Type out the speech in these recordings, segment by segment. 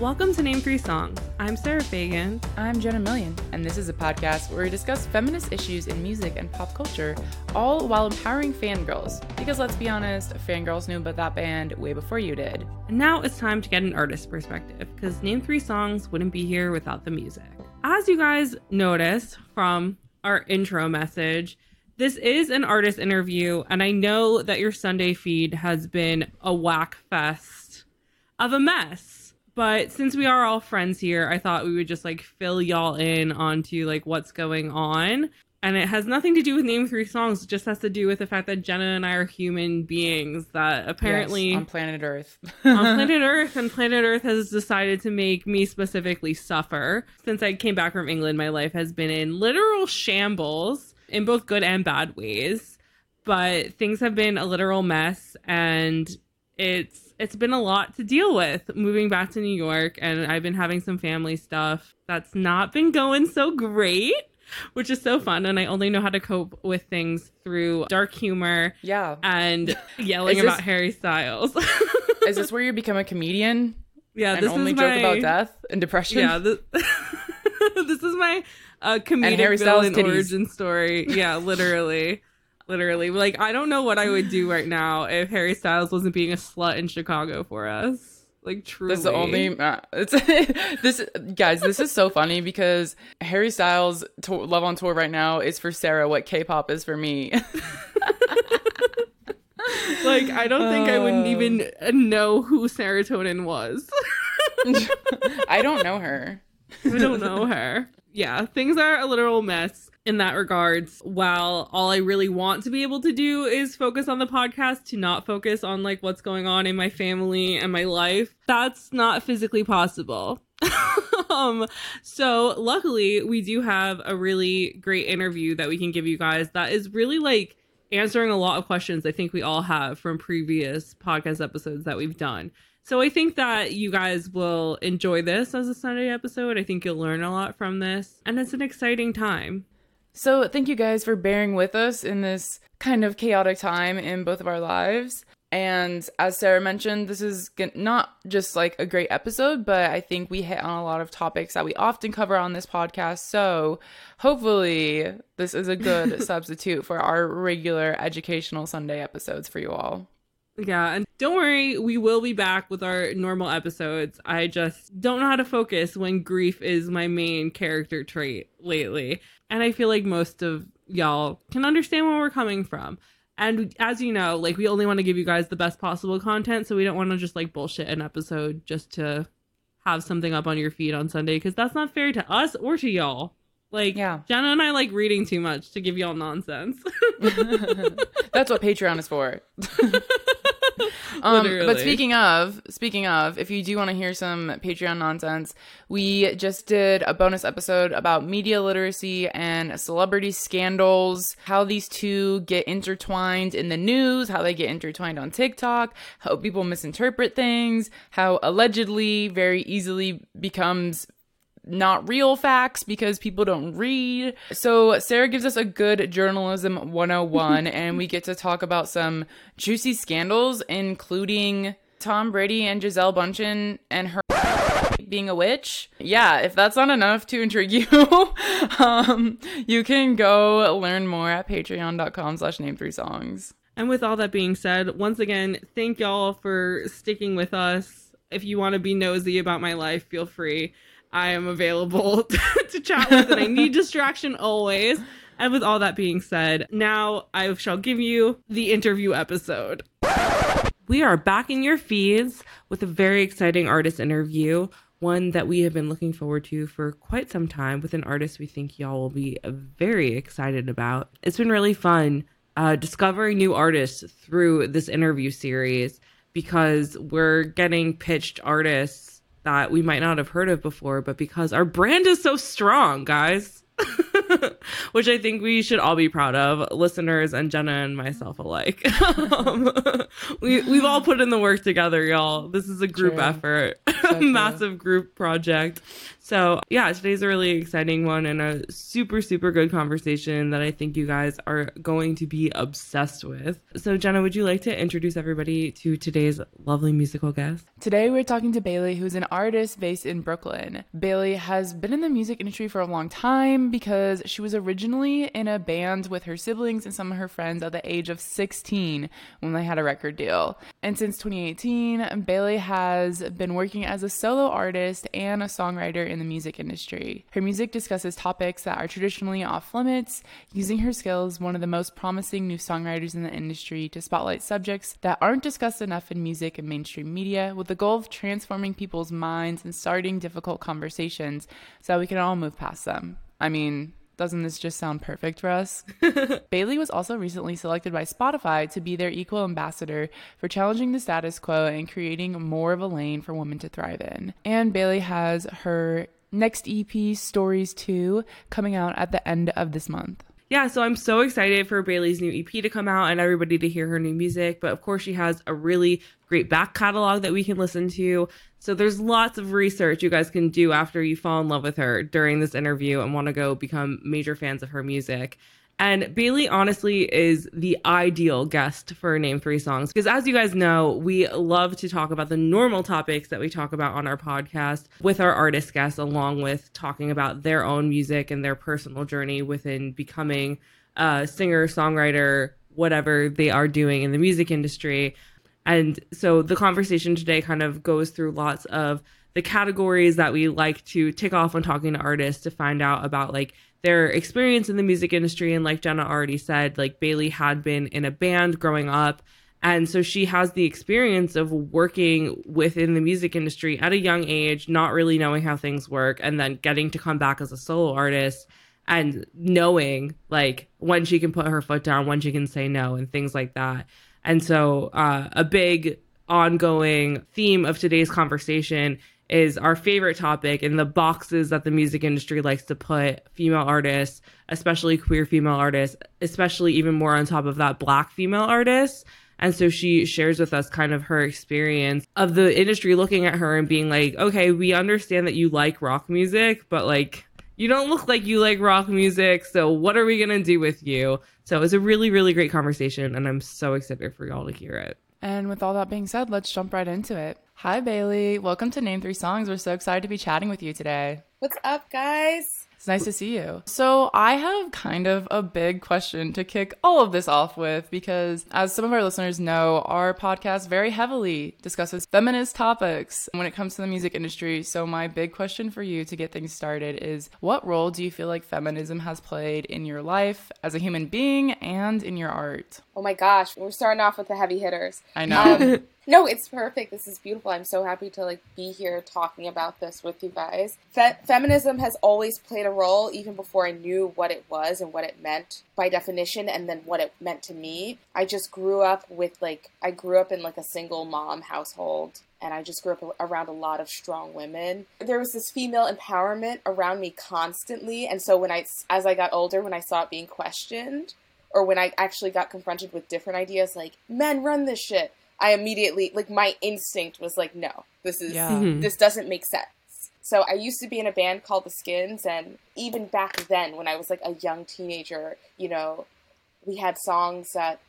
Welcome to Name Three Songs. I'm Sarah Fagan. I'm Jenna Million, and this is a podcast where we discuss feminist issues in music and pop culture, all while empowering fangirls. Because let's be honest, fangirls knew about that band way before you did. And now it's time to get an artist perspective, because Name Three Songs wouldn't be here without the music. As you guys noticed from our intro message, this is an artist interview, and I know that your Sunday feed has been a whack fest of a mess. But since we are all friends here, I thought we would just like fill y'all in onto like what's going on. And it has nothing to do with name three songs, it just has to do with the fact that Jenna and I are human beings that apparently Yes, on planet Earth. on planet Earth, and planet Earth has decided to make me specifically suffer. Since I came back from England, my life has been in literal shambles in both good and bad ways. But things have been a literal mess, and it's it's been a lot to deal with moving back to New York, and I've been having some family stuff that's not been going so great. Which is so fun, and I only know how to cope with things through dark humor yeah. and yelling Is this- about Harry Styles. Is this where you become a comedian yeah, and this only is my, only joke about death and depression? Yeah, this, this is my uh, comedic Harry Styles villain origin story. Yeah, literally, literally. Like, I don't know what I would do right now if Harry Styles wasn't being a slut in Chicago for us. Like, truly, this is the only. Uh, it's this guys. This is so funny because Harry Styles' tour, love on tour right now is for Sarah what K-pop is for me. like. I don't think I wouldn't Oh. even know who serotonin was. I don't know her. I don't know her. Yeah, things are a literal mess in that regards. While all I really want to be able to do is focus on the podcast, to not focus on like what's going on in my family and my life, that's not physically possible. um so luckily we do have a really great interview that we can give you guys that is really like answering a lot of questions I think we all have from previous podcast episodes that we've done. So I think that you guys will enjoy this as a Sunday episode. I think you'll learn a lot from this, and it's an exciting time. So, thank you guys for bearing with us in this kind of chaotic time in both of our lives. And as Sarah mentioned, this is not just like a great episode, but I think we hit on a lot of topics that we often cover on this podcast. So, hopefully, this is a good substitute for our regular educational Sunday episodes for you all. Yeah, and don't worry, we will be back with our normal episodes. I just don't know how to focus when grief is my main character trait lately. And I feel like most of y'all can understand where we're coming from. And as you know, like we only want to give you guys the best possible content, so we don't want to just like bullshit an episode just to have something up on your feed on Sunday because that's not fair to us or to y'all. Like Yeah. Jenna and I like reading too much to give y'all nonsense. That's what Patreon is for. um, but speaking of, speaking of, if you do want to hear some Patreon nonsense, we just did a bonus episode about media literacy and celebrity scandals, how these two get intertwined in the news, how they get intertwined on TikTok, how people misinterpret things, how allegedly very easily becomes not real facts because people don't read. So, Sarah gives us a good journalism 101, and we get to talk about some juicy scandals, including Tom Brady and Gisele Bundchen and her being a witch. Yeah, if that's not enough to intrigue you, um, you can go learn more at patreon.com slash name three songs. And with all that being said, once again, thank y'all for sticking with us. If you want to be nosy about my life, feel free. I am available to chat with, and I need distraction always. And with all that being said, now I shall give you the interview episode. We are back in your feeds with a very exciting artist interview, one that we have been looking forward to for quite some time with an artist we think y'all will be very excited about. It's been really fun uh, discovering new artists through this interview series because we're getting pitched artists that we might not have heard of before, but because our brand is so strong, guys. which I think we should all be proud of, listeners and Jenna and myself alike. um, we we've all put in the work together, y'all. This is a group True. effort, So massive group project. So yeah, today's a really exciting one and a super super good conversation that I think you guys are going to be obsessed with. So Jenna, would you like to introduce everybody to today's lovely musical guest? Today we're talking to Bailey, who's an artist based in Brooklyn. Bailey has been in the music industry for a long time because she was originally in a band with her siblings and some of her friends at the age of 16 when they had a record deal. And since 2018, Bailey has been working as a solo artist and a songwriter in the music industry. Her music discusses topics that are traditionally off limits, using her skills, one of the most promising new songwriters in the industry, to spotlight subjects that aren't discussed enough in music and mainstream media, with the goal of transforming people's minds and starting difficult conversations so we can all move past them. I mean, doesn't this just sound perfect for us? Bailey was also recently selected by Spotify to be their equal ambassador for challenging the status quo and creating more of a lane for women to thrive in. And Bailey has her next EP, Stories 2, coming out at the end of this month. Yeah, so I'm so excited for Bailey's new EP to come out and everybody to hear her new music. But of course, she has a really great back catalog that we can listen to. So there's lots of research you guys can do after you fall in love with her during this interview and want to go become major fans of her music. And Bailey honestly is the ideal guest for Name Three Songs because, as you guys know, we love to talk about the normal topics that we talk about on our podcast with our artist guests, along with talking about their own music and their personal journey within becoming a singer, songwriter, whatever they are doing in the music industry. And so the conversation today kind of goes through lots of the categories that we like to tick off when talking to artists to find out about like their experience in the music industry. And like Jenna already said, like Bailey had been in a band growing up. And so she has the experience of working within the music industry at a young age, not really knowing how things work, and then getting to come back as a solo artist and knowing like when she can put her foot down, when she can say no, and things like that. And so, uh, a big ongoing theme of today's conversation is our favorite topic in the boxes that the music industry likes to put female artists, especially queer female artists, especially even more on top of that, black female artists. And so she shares with us kind of her experience of the industry looking at her and being like, okay, we understand that you like rock music, but like, you don't look like you like rock music. So what are we going to do with you? So it was a really, really great conversation. And I'm so excited for y'all to hear it. And with all that being said, let's jump right into it. Hi, Bailey. Welcome to Name Three Songs. We're so excited to be chatting with you today. What's up, guys? It's nice to see you. So, I have kind of a big question to kick all of this off with because, as some of our listeners know, our podcast very heavily discusses feminist topics when it comes to the music industry. So, my big question for you to get things started is what role do you feel like feminism has played in your life as a human being and in your art? Oh my gosh, we're starting off with the heavy hitters. I know. Um, no, it's perfect. This is beautiful. I'm so happy to like be here talking about this with you guys. Fe- feminism has always played a role, even before I knew what it was and what it meant by definition, and then what it meant to me. I just grew up with like I grew up in like a single mom household. And I just grew up around a lot of strong women. There was this female empowerment around me constantly, and so when I, as I got older, when I saw it being questioned, or when I actually got confronted with different ideas like men run this shit, I immediately like my instinct was like no, this is Yeah. Mhm. this doesn't make sense. So I used to be in a band called The Skins and even back then when I was like a young teenager, you know, we had songs that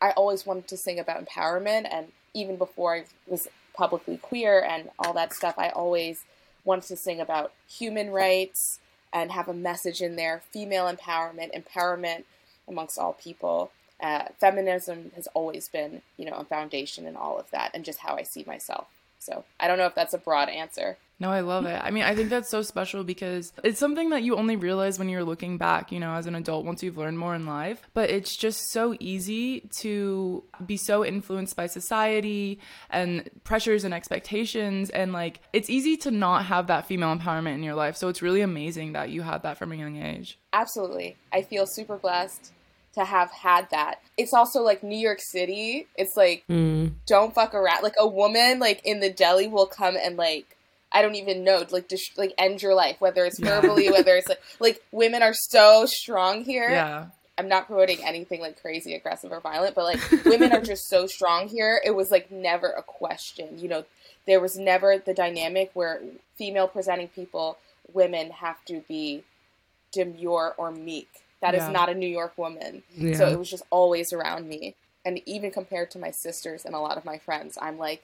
I always wanted to sing about empowerment and even before I was publicly queer and all that stuff, I always wanted to sing about human rights and have a message in there, female empowerment, empowerment amongst all people. Uh, feminism has always been, you know, a foundation in all of that, and just how I see myself. So I don't know if that's a broad answer. No, I love it. I mean, I think that's so special because it's something that you only realize when you're looking back, you know, as an adult once you've learned more in life. But it's just so easy to be so influenced by society and pressures and expectations. And like, it's easy to not have that female empowerment in your life. So it's really amazing that you had that from a young age. Absolutely. I feel super blessed to have had that. It's also like New York City. It's like Mm. don't fuck around. Like a woman like in the deli will come and like I don't even know, like just like end your life, whether it's verbally, yeah. whether it's like like women are so strong here. Yeah. I'm not promoting anything like crazy, aggressive, or violent, but like women are just so strong here. It was like never a question. You know, there was never the dynamic where female presenting people, women have to be demure or meek. That yeah. is not a New York woman. Yeah. So it was just always around me. And even compared to my sisters and a lot of my friends, I'm like,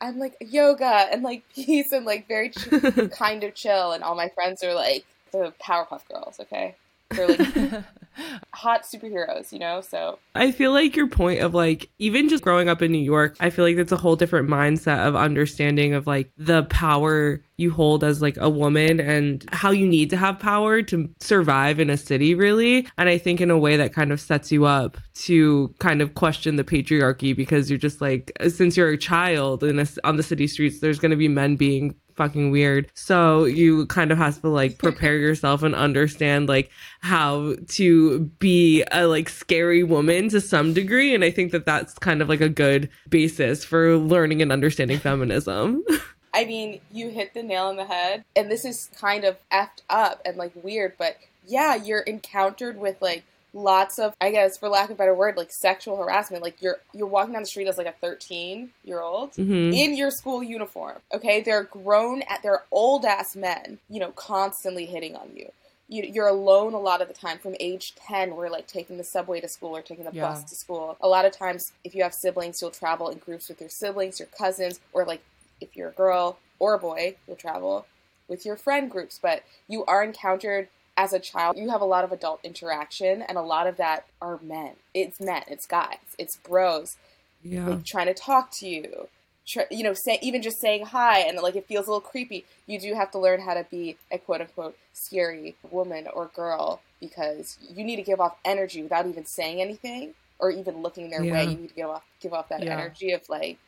I'm like yoga and like peace and like very ch- kind of chill. And all my friends are like the Powerpuff Girls, okay? They're like hot superheroes, you know? So I feel like your point of like even just growing up in New York, I feel like it's a whole different mindset of understanding of like the power you hold as like a woman and how you need to have power to survive in a city really and i think in a way that kind of sets you up to kind of question the patriarchy because you're just like since you're a child in a, on the city streets there's going to be men being fucking weird. So you kind of have to like prepare yourself and understand like how to be a like scary woman to some degree. And I think that that's kind of like a good basis for learning and understanding feminism. I mean, you hit the nail on the head. And this is kind of effed up and like weird, but yeah, you're encountered with like lots of I guess for lack of a better word like sexual harassment. Like you're you're walking down the street as like a 13 year old mm-hmm. in your school uniform okay? They're grown at they're old ass men you know constantly hitting on you. You, are alone a lot of the time from age 10 we're like taking the subway to school or taking the yeah. bus to school. A lot of times if you have siblings you'll travel in groups with your siblings your cousins or like if you're a girl or a boy you'll travel with your friend groups. But you are encountered as a child, you have a lot of adult interaction, and a lot of that are men. It's men, it's guys, it's bros, yeah. like trying to talk to you. Try, you know, say, even just saying hi, and like it feels a little creepy. You do have to learn how to be a quote unquote scary woman or girl because you need to give off energy without even saying anything or even looking their yeah. way. You need to give off give off that yeah. energy of like,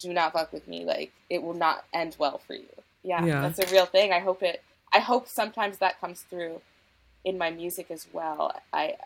do not fuck with me. Like it will not end well for you. Yeah, yeah, that's a real thing. I hope it. I hope sometimes that comes through in my music as well. I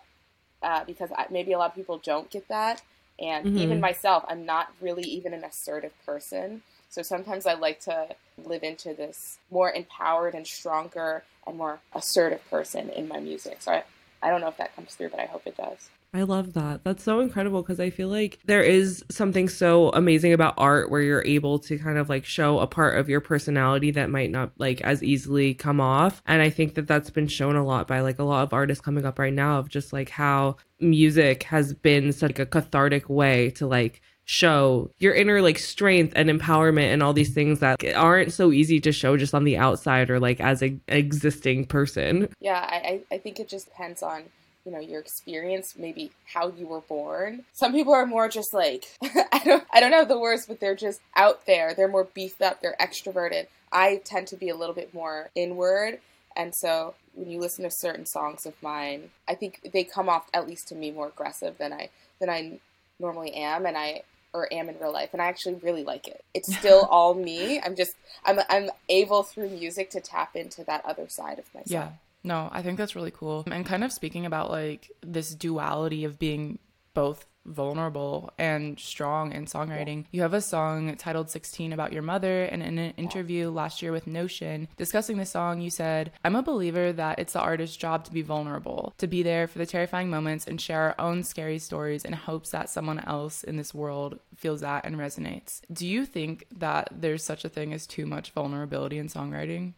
uh, because I, maybe a lot of people don't get that, and mm-hmm. even myself, I'm not really even an assertive person. So sometimes I like to live into this more empowered and stronger and more assertive person in my music. So I, I don't know if that comes through, but I hope it does. I love that. That's so incredible because I feel like there is something so amazing about art where you're able to kind of like show a part of your personality that might not like as easily come off. And I think that that's been shown a lot by like a lot of artists coming up right now of just like how music has been such like a cathartic way to like show your inner like strength and empowerment and all these things that aren't so easy to show just on the outside or like as a existing person. Yeah, I I think it just depends on you know your experience maybe how you were born some people are more just like i don't i don't know the words but they're just out there they're more beefed up they're extroverted i tend to be a little bit more inward and so when you listen to certain songs of mine i think they come off at least to me more aggressive than i than i normally am and i or am in real life and I actually really like it. It's still all me. I'm just I'm I'm able through music to tap into that other side of myself. Yeah. No, I think that's really cool. And kind of speaking about like this duality of being both vulnerable and strong in songwriting. You have a song titled 16 about your mother, and in an interview last year with Notion, discussing the song, you said, I'm a believer that it's the artist's job to be vulnerable, to be there for the terrifying moments and share our own scary stories in hopes that someone else in this world feels that and resonates. Do you think that there's such a thing as too much vulnerability in songwriting?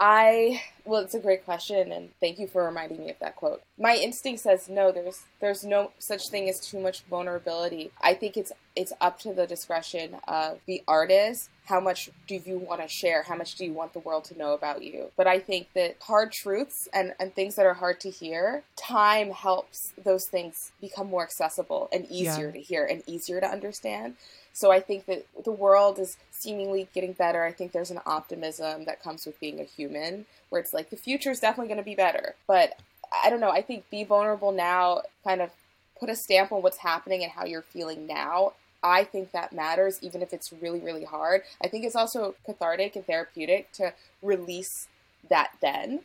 I well, it's a great question, and thank you for reminding me of that quote. My instinct says no. There's there's no such thing as too much vulnerability. I think it's it's up to the discretion of the artist. How much do you want to share? How much do you want the world to know about you? But I think that hard truths and, and things that are hard to hear, time helps those things become more accessible and easier yeah. to hear and easier to understand. So I think that the world is seemingly getting better. I think there's an optimism that comes with being a human where it's like the future is definitely going to be better. But I don't know. I think be vulnerable now kind of put a stamp on what's happening and how you're feeling now. I think that matters, even if it's really, really hard. I think it's also cathartic and therapeutic to release that then.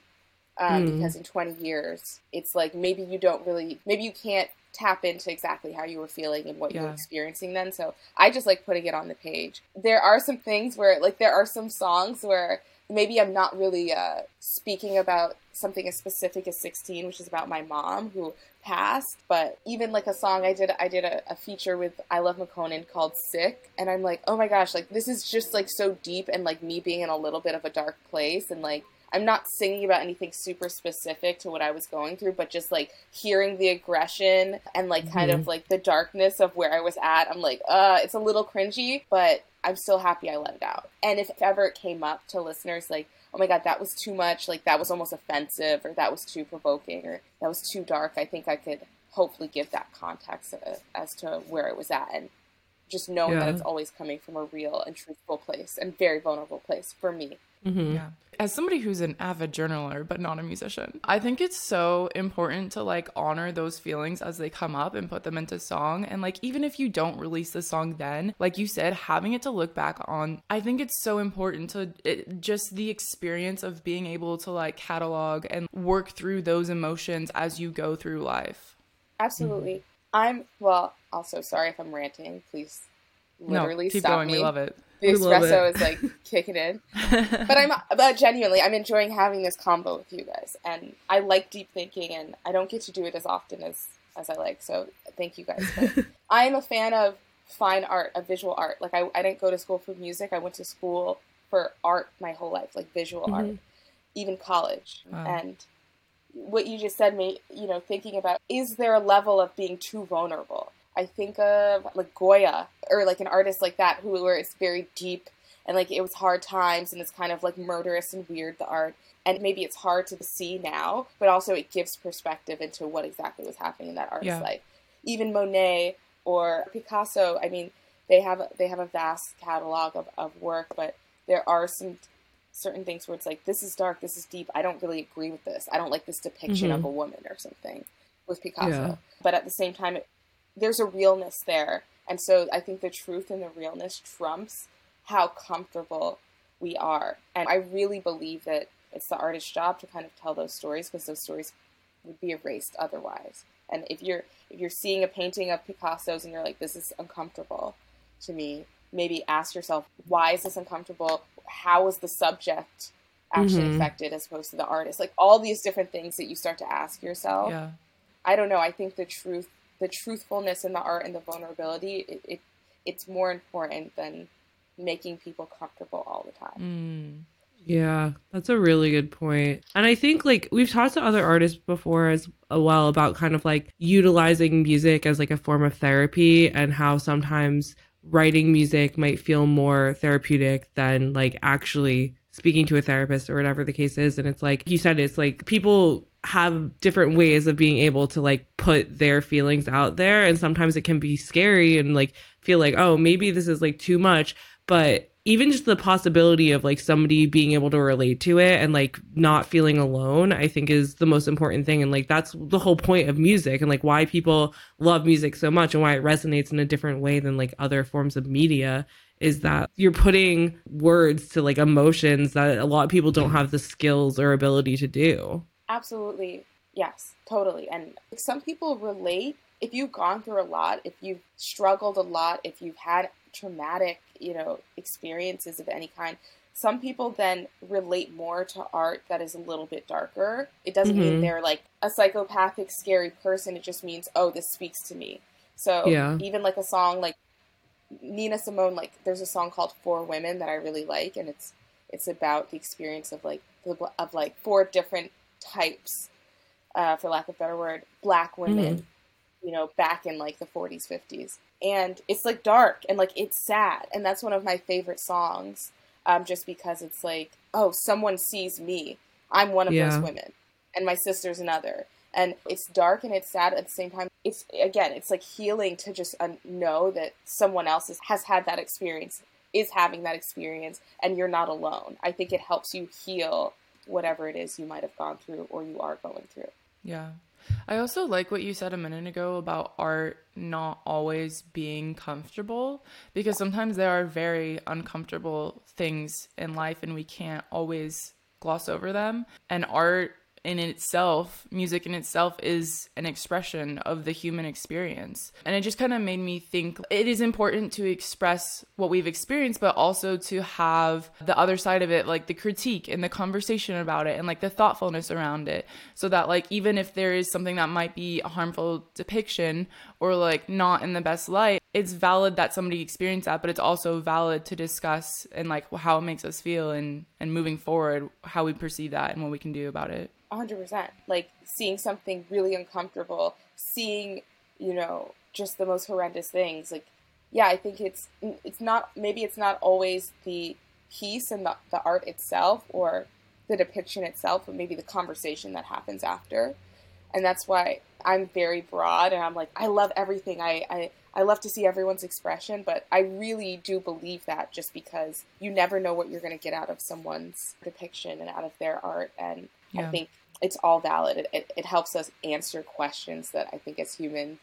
Um, mm. Because in 20 years, it's like maybe you don't really, maybe you can't tap into exactly how you were feeling and what you were experiencing then. So I just like putting it on the page. There are some things where, like, there are some songs where maybe I'm not really uh, speaking about something as specific as 16, which is about my mom who passed. But even like a song I did, I did a, a feature with iLoveMakonnen called Sick. And I'm like, oh my gosh, like this is just like so deep and like me being in a little bit of a dark place. And like, I'm not singing about anything super specific to what I was going through, but just like hearing the aggression and like kind of like the darkness of where I was at. I'm like, uh, it's a little cringy, but I'm still happy I let it out. And if ever it came up to listeners, like, oh my god, that was too much, like that was almost offensive, or that was too provoking, or that was too dark, I think I could hopefully give that context uh, as to where it was at and just knowing that it's always coming from a real and truthful place and very vulnerable place for me. Mhm. Yeah. As somebody who's an avid journaler but not a musician, I think it's so important to like honor those feelings as they come up and put them into song. And like even if you don't release the song then, like you said, having it to look back on, I think it's so important to it, just the experience of being able to like catalog and work through those emotions as you go through life. Absolutely. I'm well. Also, sorry if I'm ranting. Please, literally no, keep stop going. me. We love it. The espresso is like kicking in. But I'm, but genuinely, I'm enjoying having this combo with you guys, and I like deep thinking, and I don't get to do it as often as as I like. So thank you guys. I am a fan of fine art, of visual art. Like I, I didn't go to school for music. I went to school for art my whole life, like visual art, even college. Wow. And what you just said me, you know, thinking about is there a level of being too vulnerable? I think of like Goya or like an artist like that who where it's very deep and like it was hard times and it's kind of like murderous and weird the art. And maybe it's hard to see now but also it gives perspective into what exactly was happening in that artist's Yeah. life. Even monet or picasso i mean they have they have a vast catalog of, of work but there are some certain things where it's like this is dark this is deep i don't really agree with this. I don't like this depiction of mm-hmm. a woman or something with picasso. Yeah. but at the same time it, there's a realness there and so i think the truth and the realness trumps how comfortable we are and i really believe that it's the artist's job to kind of tell those stories because those stories would be erased otherwise and if you're if you're seeing a painting of picasso's and you're like this is uncomfortable to me maybe ask yourself why is this uncomfortable how is the subject actually Mhm. affected as opposed to the artist like all these different things that you start to ask yourself Yeah. I don't know. I think the truth, the truthfulness in the art and the vulnerability, it, it it's more important than making people comfortable all the time. Mm. Yeah, that's a really good point. And I think like we've talked to other artists before as well about kind of like utilizing music as like a form of therapy and how sometimes writing music might feel more therapeutic than like actually speaking to a therapist or whatever the case is. And it's like you said, it's like people have different ways of being able to like put their feelings out there. And sometimes it can be scary and like feel like, oh, maybe this is like too much. But even just the possibility of like somebody being able to relate to it and like not feeling alone, I think is the most important thing. And like that's the whole point of music and like why people love music so much and why it resonates in a different way than like other forms of media is that you're putting words to like emotions that a lot of people don't have the skills or ability to do. Absolutely, yes, totally. And some people relate. If you've gone through a lot, if you've struggled a lot, if you've had traumatic, you know, experiences of any kind, some people then relate more to art that is a little bit darker. It doesn't mean Mhm. they're like a psychopathic, scary person. It just means, oh, this speaks to me. So Yeah. even like a song like Nina Simone, like there's a song called "Four Women" that I really like, and it's it's about the experience of like the, of like four different types, uh, for lack of a better word, black women, you know, back in like the 40s, 50s, and it's like dark and like it's sad, and that's one of my favorite songs, um, just because it's like, oh, someone sees me, I'm one of Yeah. those women, and my sister's another, and it's dark and it's sad at the same time. It's again, it's like healing to just uh, know that someone else is, has had that experience, is having that experience, and you're not alone. I think it helps you heal whatever it is you might have gone through or you are going through. Yeah. I also like what you said a minute ago about art not always being comfortable because sometimes there are very uncomfortable things in life and we can't always gloss over them. And art in itself, music in itself is an expression of the human experience. And it just kind of made me think it is important to express what we've experienced, but also to have the other side of it, like the critique and the conversation about it and like the thoughtfulness around it. So that, like, even if there is something that might be a harmful depiction or like not in the best light, it's valid that somebody experienced that, but it's also valid to discuss and like how it makes us feel and, and moving forward, how we perceive that and what we can do about it. 100% like seeing something really uncomfortable seeing you know just the most horrendous things like yeah i think it's it's not maybe it's not always the piece and the, the art itself or the depiction itself but maybe the conversation that happens after and that's why i'm very broad and i'm like i love everything i i, I love to see everyone's expression but i really do believe that just because you never know what you're going to get out of someone's depiction and out of their art and yeah. i think it's all valid. It, it, it, helps us answer questions that I think as human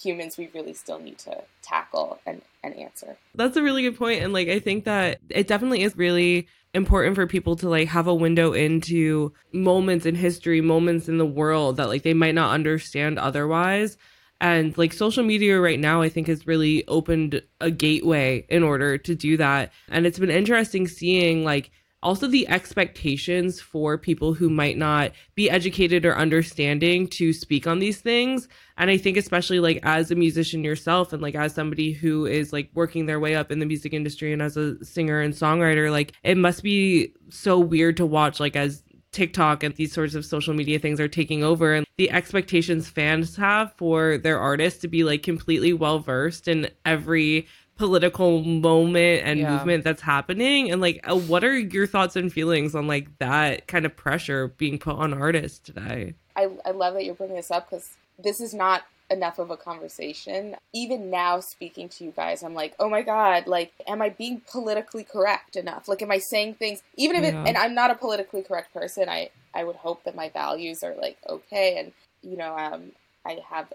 humans we really still need to tackle and, and answer. That's a really good point. And like I think that it definitely is really important for people to like have a window into moments in history, moments in the world that like they might not understand otherwise. And like social media right now, I think has really opened a gateway in order to do that. And it's been interesting seeing like also the expectations for people who might not be educated or understanding to speak on these things. And i think especially like as a musician yourself and like as somebody who is like working their way up in the music industry and as a singer and songwriter like it must be so weird to watch like as TikTok and these sorts of social media things are taking over and the expectations fans have for their artists to be like completely well versed in every political moment and yeah. movement that's happening. And like uh, what are your thoughts and feelings on like that kind of pressure being put on artists today? I, I love that you're bringing this up because this is not enough of a conversation. Even now speaking to you guys i'm like oh my god like am i being politically correct enough? Like am i saying things even if yeah. it and i'm not a politically correct person i i would hope that my values are like okay. And you know um i have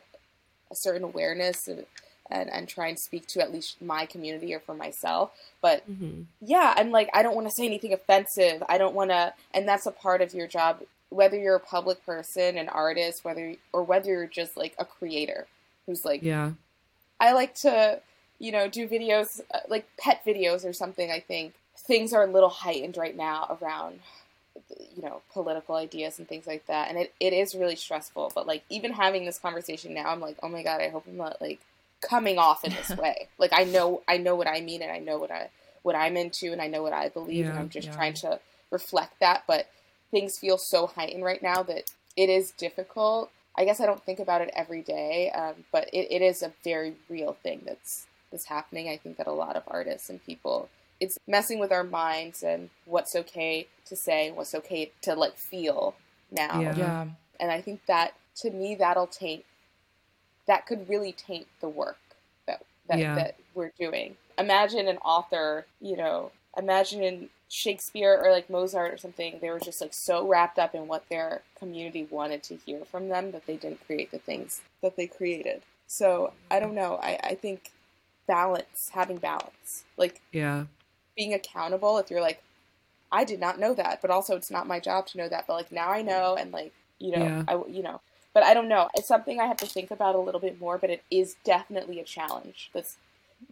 a certain awareness and, and and try and speak to at least my community or for myself. But mm-hmm. yeah, I'm like, I don't want to say anything offensive. I don't want to, and that's a part of your job, whether you're a public person, an artist, whether, or whether you're just like a creator who's like, yeah, I like to, you know, do videos, uh, like pet videos or something. I think things are a little heightened right now around you know political ideas and things like that and it, it is really stressful but like even having this conversation now i'm like oh my god i hope i'm not like coming off in this way. Like I know I know what I mean and I know what I what I'm into and I know what I believe yeah, and I'm just yeah. trying to reflect that. But things feel so heightened right now that it is difficult. I guess I don't think about it every day, um, but it, it is a very real thing that's that's happening. I think that a lot of artists and people it's messing with our minds and what's okay to say, what's okay to like feel now. Yeah. yeah. And I think that to me that'll taint that could really taint the work that that, yeah. that we're doing. Imagine an author, you know, imagine in Shakespeare or like Mozart or something, they were just like so wrapped up in what their community wanted to hear from them that they didn't create the things that they created. So I don't know. I, I think balance, having balance, like yeah, being accountable. If you're like, I did not know that, but also it's not my job to know that, but like now I know, and like you know, yeah. I you know, but I don't know. It's something I have to think about a little bit more, but it is definitely a challenge that's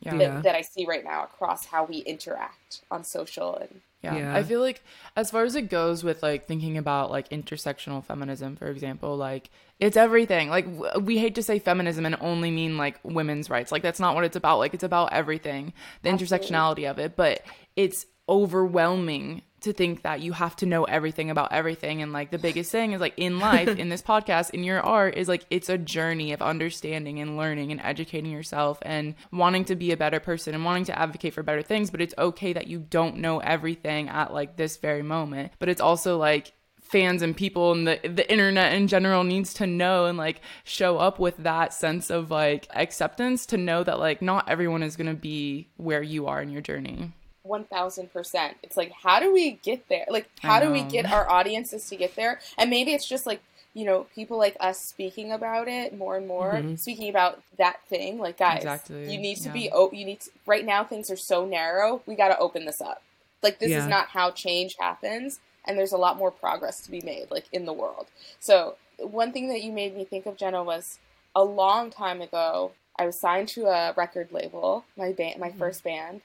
yeah. that, that I see right now across how we interact on social and yeah. yeah. I feel like as far as it goes with like thinking about like intersectional feminism, for example, like it's everything. Like w- we hate to say feminism and only mean like women's rights. Like that's not what it's about. Like it's about everything, the Absolutely. intersectionality of it, but it's overwhelming to think that you have to know everything about everything. And like the biggest thing is like in life in this podcast in your art is like it's a journey of understanding and learning and educating yourself and wanting to be a better person and wanting to advocate for better things. But it's okay that you don't know everything at like this very moment. But it's also like fans and people and the the internet in general needs to know and like show up with that sense of like acceptance to know that like not everyone is going to be where you are in your journey 1000%. It's like, how do we get there? Like, how do we get our audiences to get there? And maybe it's just like, you know, people like us speaking about it more and more, mm-hmm. speaking about that thing. Like, guys, exactly. you need to yeah. be, oh, you need to, right now things are so narrow. We got to open this up. Like, this yeah. is not how change happens. and there's a lot more progress to be made, like in the world. So one thing that you made me think of, Jenna, was a long time ago. I was signed to a record label, my band, my mm-hmm. first band,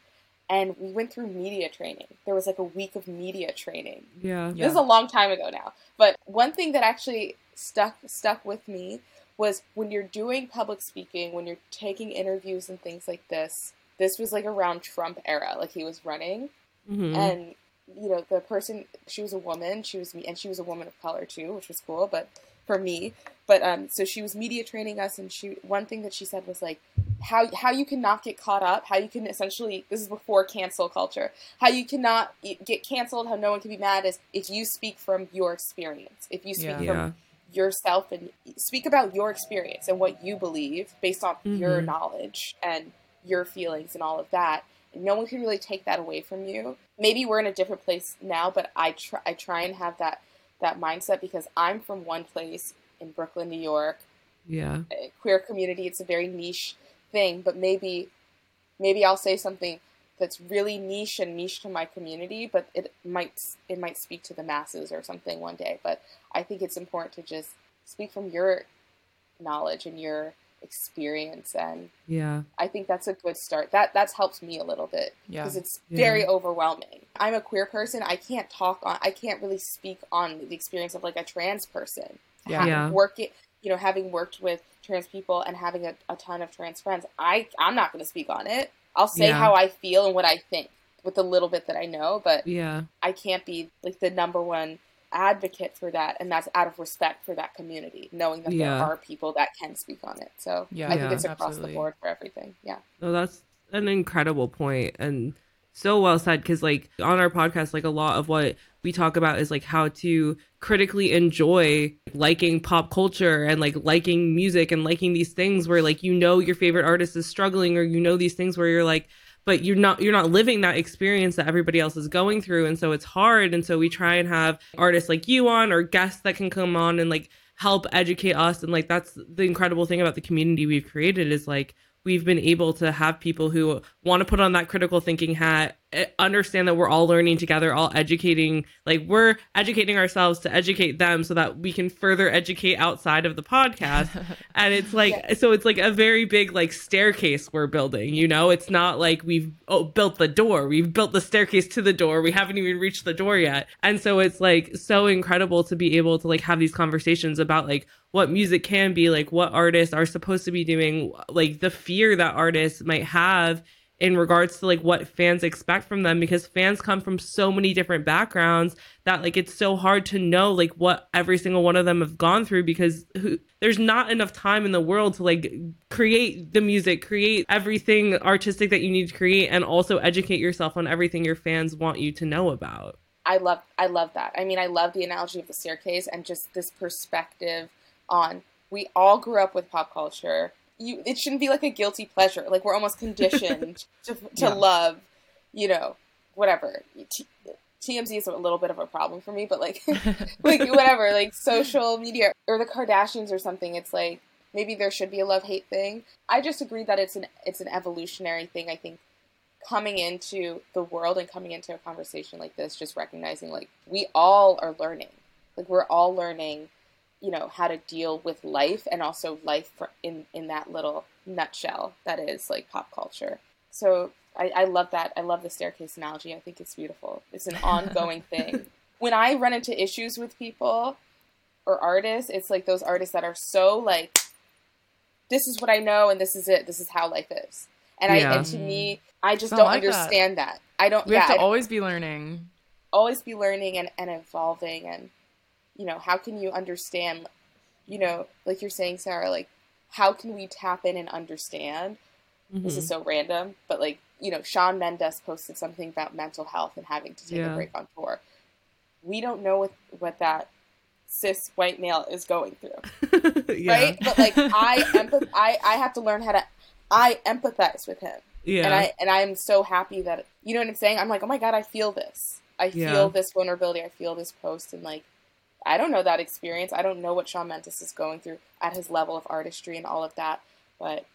and we went through media training. There was like a week of media training. Yeah, this is a long time ago now. But one thing that actually stuck stuck with me was when you're doing public speaking, when you're taking interviews and things like this. This was like around Trump era, like he was running, mm-hmm. and you know the person she was a woman, she was me and she was a woman of color too, which was cool. But for me, but um, so she was media training us, and she one thing that she said was like how how you cannot get caught up, how you can essentially this is before cancel culture, how you cannot get canceled, how no one can be mad is if you speak from your experience, if you speak yeah. from yeah. yourself and speak about your experience and what you believe based on mm-hmm. your knowledge and your feelings and all of that. No one can really take that away from you. Maybe we're in a different place now, but I try I try and have that that mindset because I'm from one place in Brooklyn, New York. Yeah. Queer community, it's a very niche thing, but maybe maybe I'll say something that's really niche and niche to my community, but it might it might speak to the masses or something one day. But I think it's important to just speak from your knowledge and your experience and yeah. I think that's a good start. That that's helped me a little bit because yeah. it's very yeah. overwhelming. I'm a queer person. I can't talk on i can't really speak on the experience of like a trans person. Yeah, yeah. working you know having worked with trans people and having a, a ton of trans friends i i'm not going to speak on it. I'll say how i feel and what i think with the little bit that i know but yeah. I can't be like the number one advocate for that and that's out of respect for that community knowing that yeah. there are people that can speak on it so yeah, i think yeah, it's across absolutely. the board for everything yeah no that's an incredible point and so well said because like on our podcast like a lot of what we talk about is like how to critically enjoy liking pop culture and like liking music and liking these things where like you know your favorite artist is struggling or you know these things where you're like but you're not you're not living that experience that everybody else is going through. And so it's hard. And so we try and have artists like you on or guests that can come on and like help educate us. And like that's the incredible thing about the community we've created is like we've been able to have people who want to put on that critical thinking hat Eh, understand that we're all learning together all educating like we're educating ourselves to educate them so that we can further educate outside of the podcast. And it's like yeah. so it's like a very big like staircase we're building you know? It's not like we've oh, built the door. We've built the staircase to the door. We haven't even reached the door yet. And so it's like so incredible to be able to like have these conversations about like what music can be like what artists are supposed to be doing like the fear that artists might have in regards to like what fans expect from them because fans come from so many different backgrounds that like it's so hard to know like what every single one of them have gone through because who, there's not enough time in the world to like create the music create everything artistic that you need to create and also educate yourself on everything your fans want you to know about i love i love that i mean i love the analogy of the staircase and just this perspective on we all grew up with pop culture. You it shouldn't be like a guilty pleasure. Like we're almost conditioned to to yeah. love, you know, whatever. T- TMZ is a little bit of a problem for me, but like like whatever, like social media or the Kardashians or something, it's like maybe there should be a love hate thing. I just agree that it's an it's an evolutionary thing. I think coming into the world and coming into a conversation like this, just recognizing like we all are learning. Like we're all learning you know how to deal with life and also life in in that little nutshell that is like pop culture. So I, I love that. I love the staircase analogy. I think it's beautiful. It's an ongoing thing. When i run into issues with people or artists it's like those artists that are so like this is what i know and this is it. This is how life is. And yeah. i and to me i just don't, don't like understand that. that. i don't we yeah, have to I, always be learning. Always be learning and, and evolving and you know, how can you understand, you know, like you're saying, Sarah, like, how can we tap in and understand? Mm-hmm. This is mm-hmm. so random, but like, you know, Shawn Mendes posted something about mental health and having to take yeah. a break on tour. We don't know what, what that cis white male is going through. yeah. Right? But like I empath I, I have to learn how to I empathize with him. Yeah. And I and I'm so happy that you know what I'm saying? I'm like, oh my god, I feel this. I feel yeah. this vulnerability. I feel this post and like I don't know that experience. I don't know what Shawn Mendes is going through at his level of artistry and all of that. But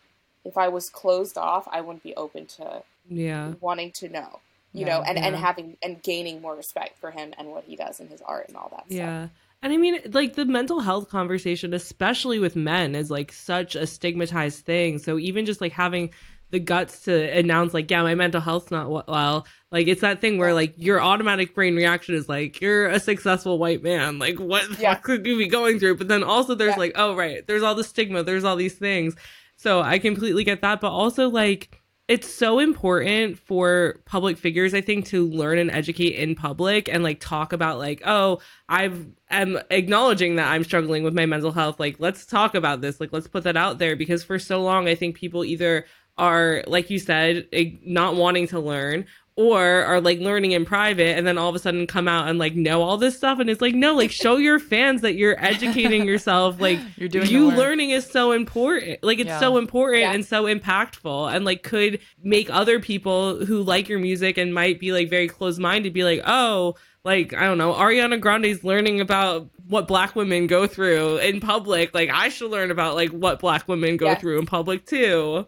if I was closed off, I wouldn't be open to yeah wanting to know. you Yeah, know, and and having and gaining more respect for him and what he does in his art and all that stuff. Yeah. And I mean, like the mental health conversation, especially with men, is like such a stigmatized thing. So even just like having the guts to announce, like, yeah, my mental health's not well, like it's that thing where like your automatic brain reaction is like, you're a successful white man. Like, what the Yeah. fuck could you be going through? But then also there's Yeah. like, oh, right, there's all the stigma, there's all these things. So I completely get that. But also, like, it's so important for public figures i think to learn and educate in public and like talk about like oh i've am acknowledging that i'm struggling with my mental health like let's talk about this like let's put that out there because for so long i think people either are like you said ig- not wanting to learn or are like learning in private and then all of a sudden come out and like know all this stuff and it's like no like show your fans that you're educating yourself like You're doing you learning is so important like it's Yeah. so important Yeah. and so impactful and like could make other people who like your music and might be like very closed-minded be like oh like i don't know ariana grande's learning about what black women go through in public like i should learn about like what black women go Yes. through in public too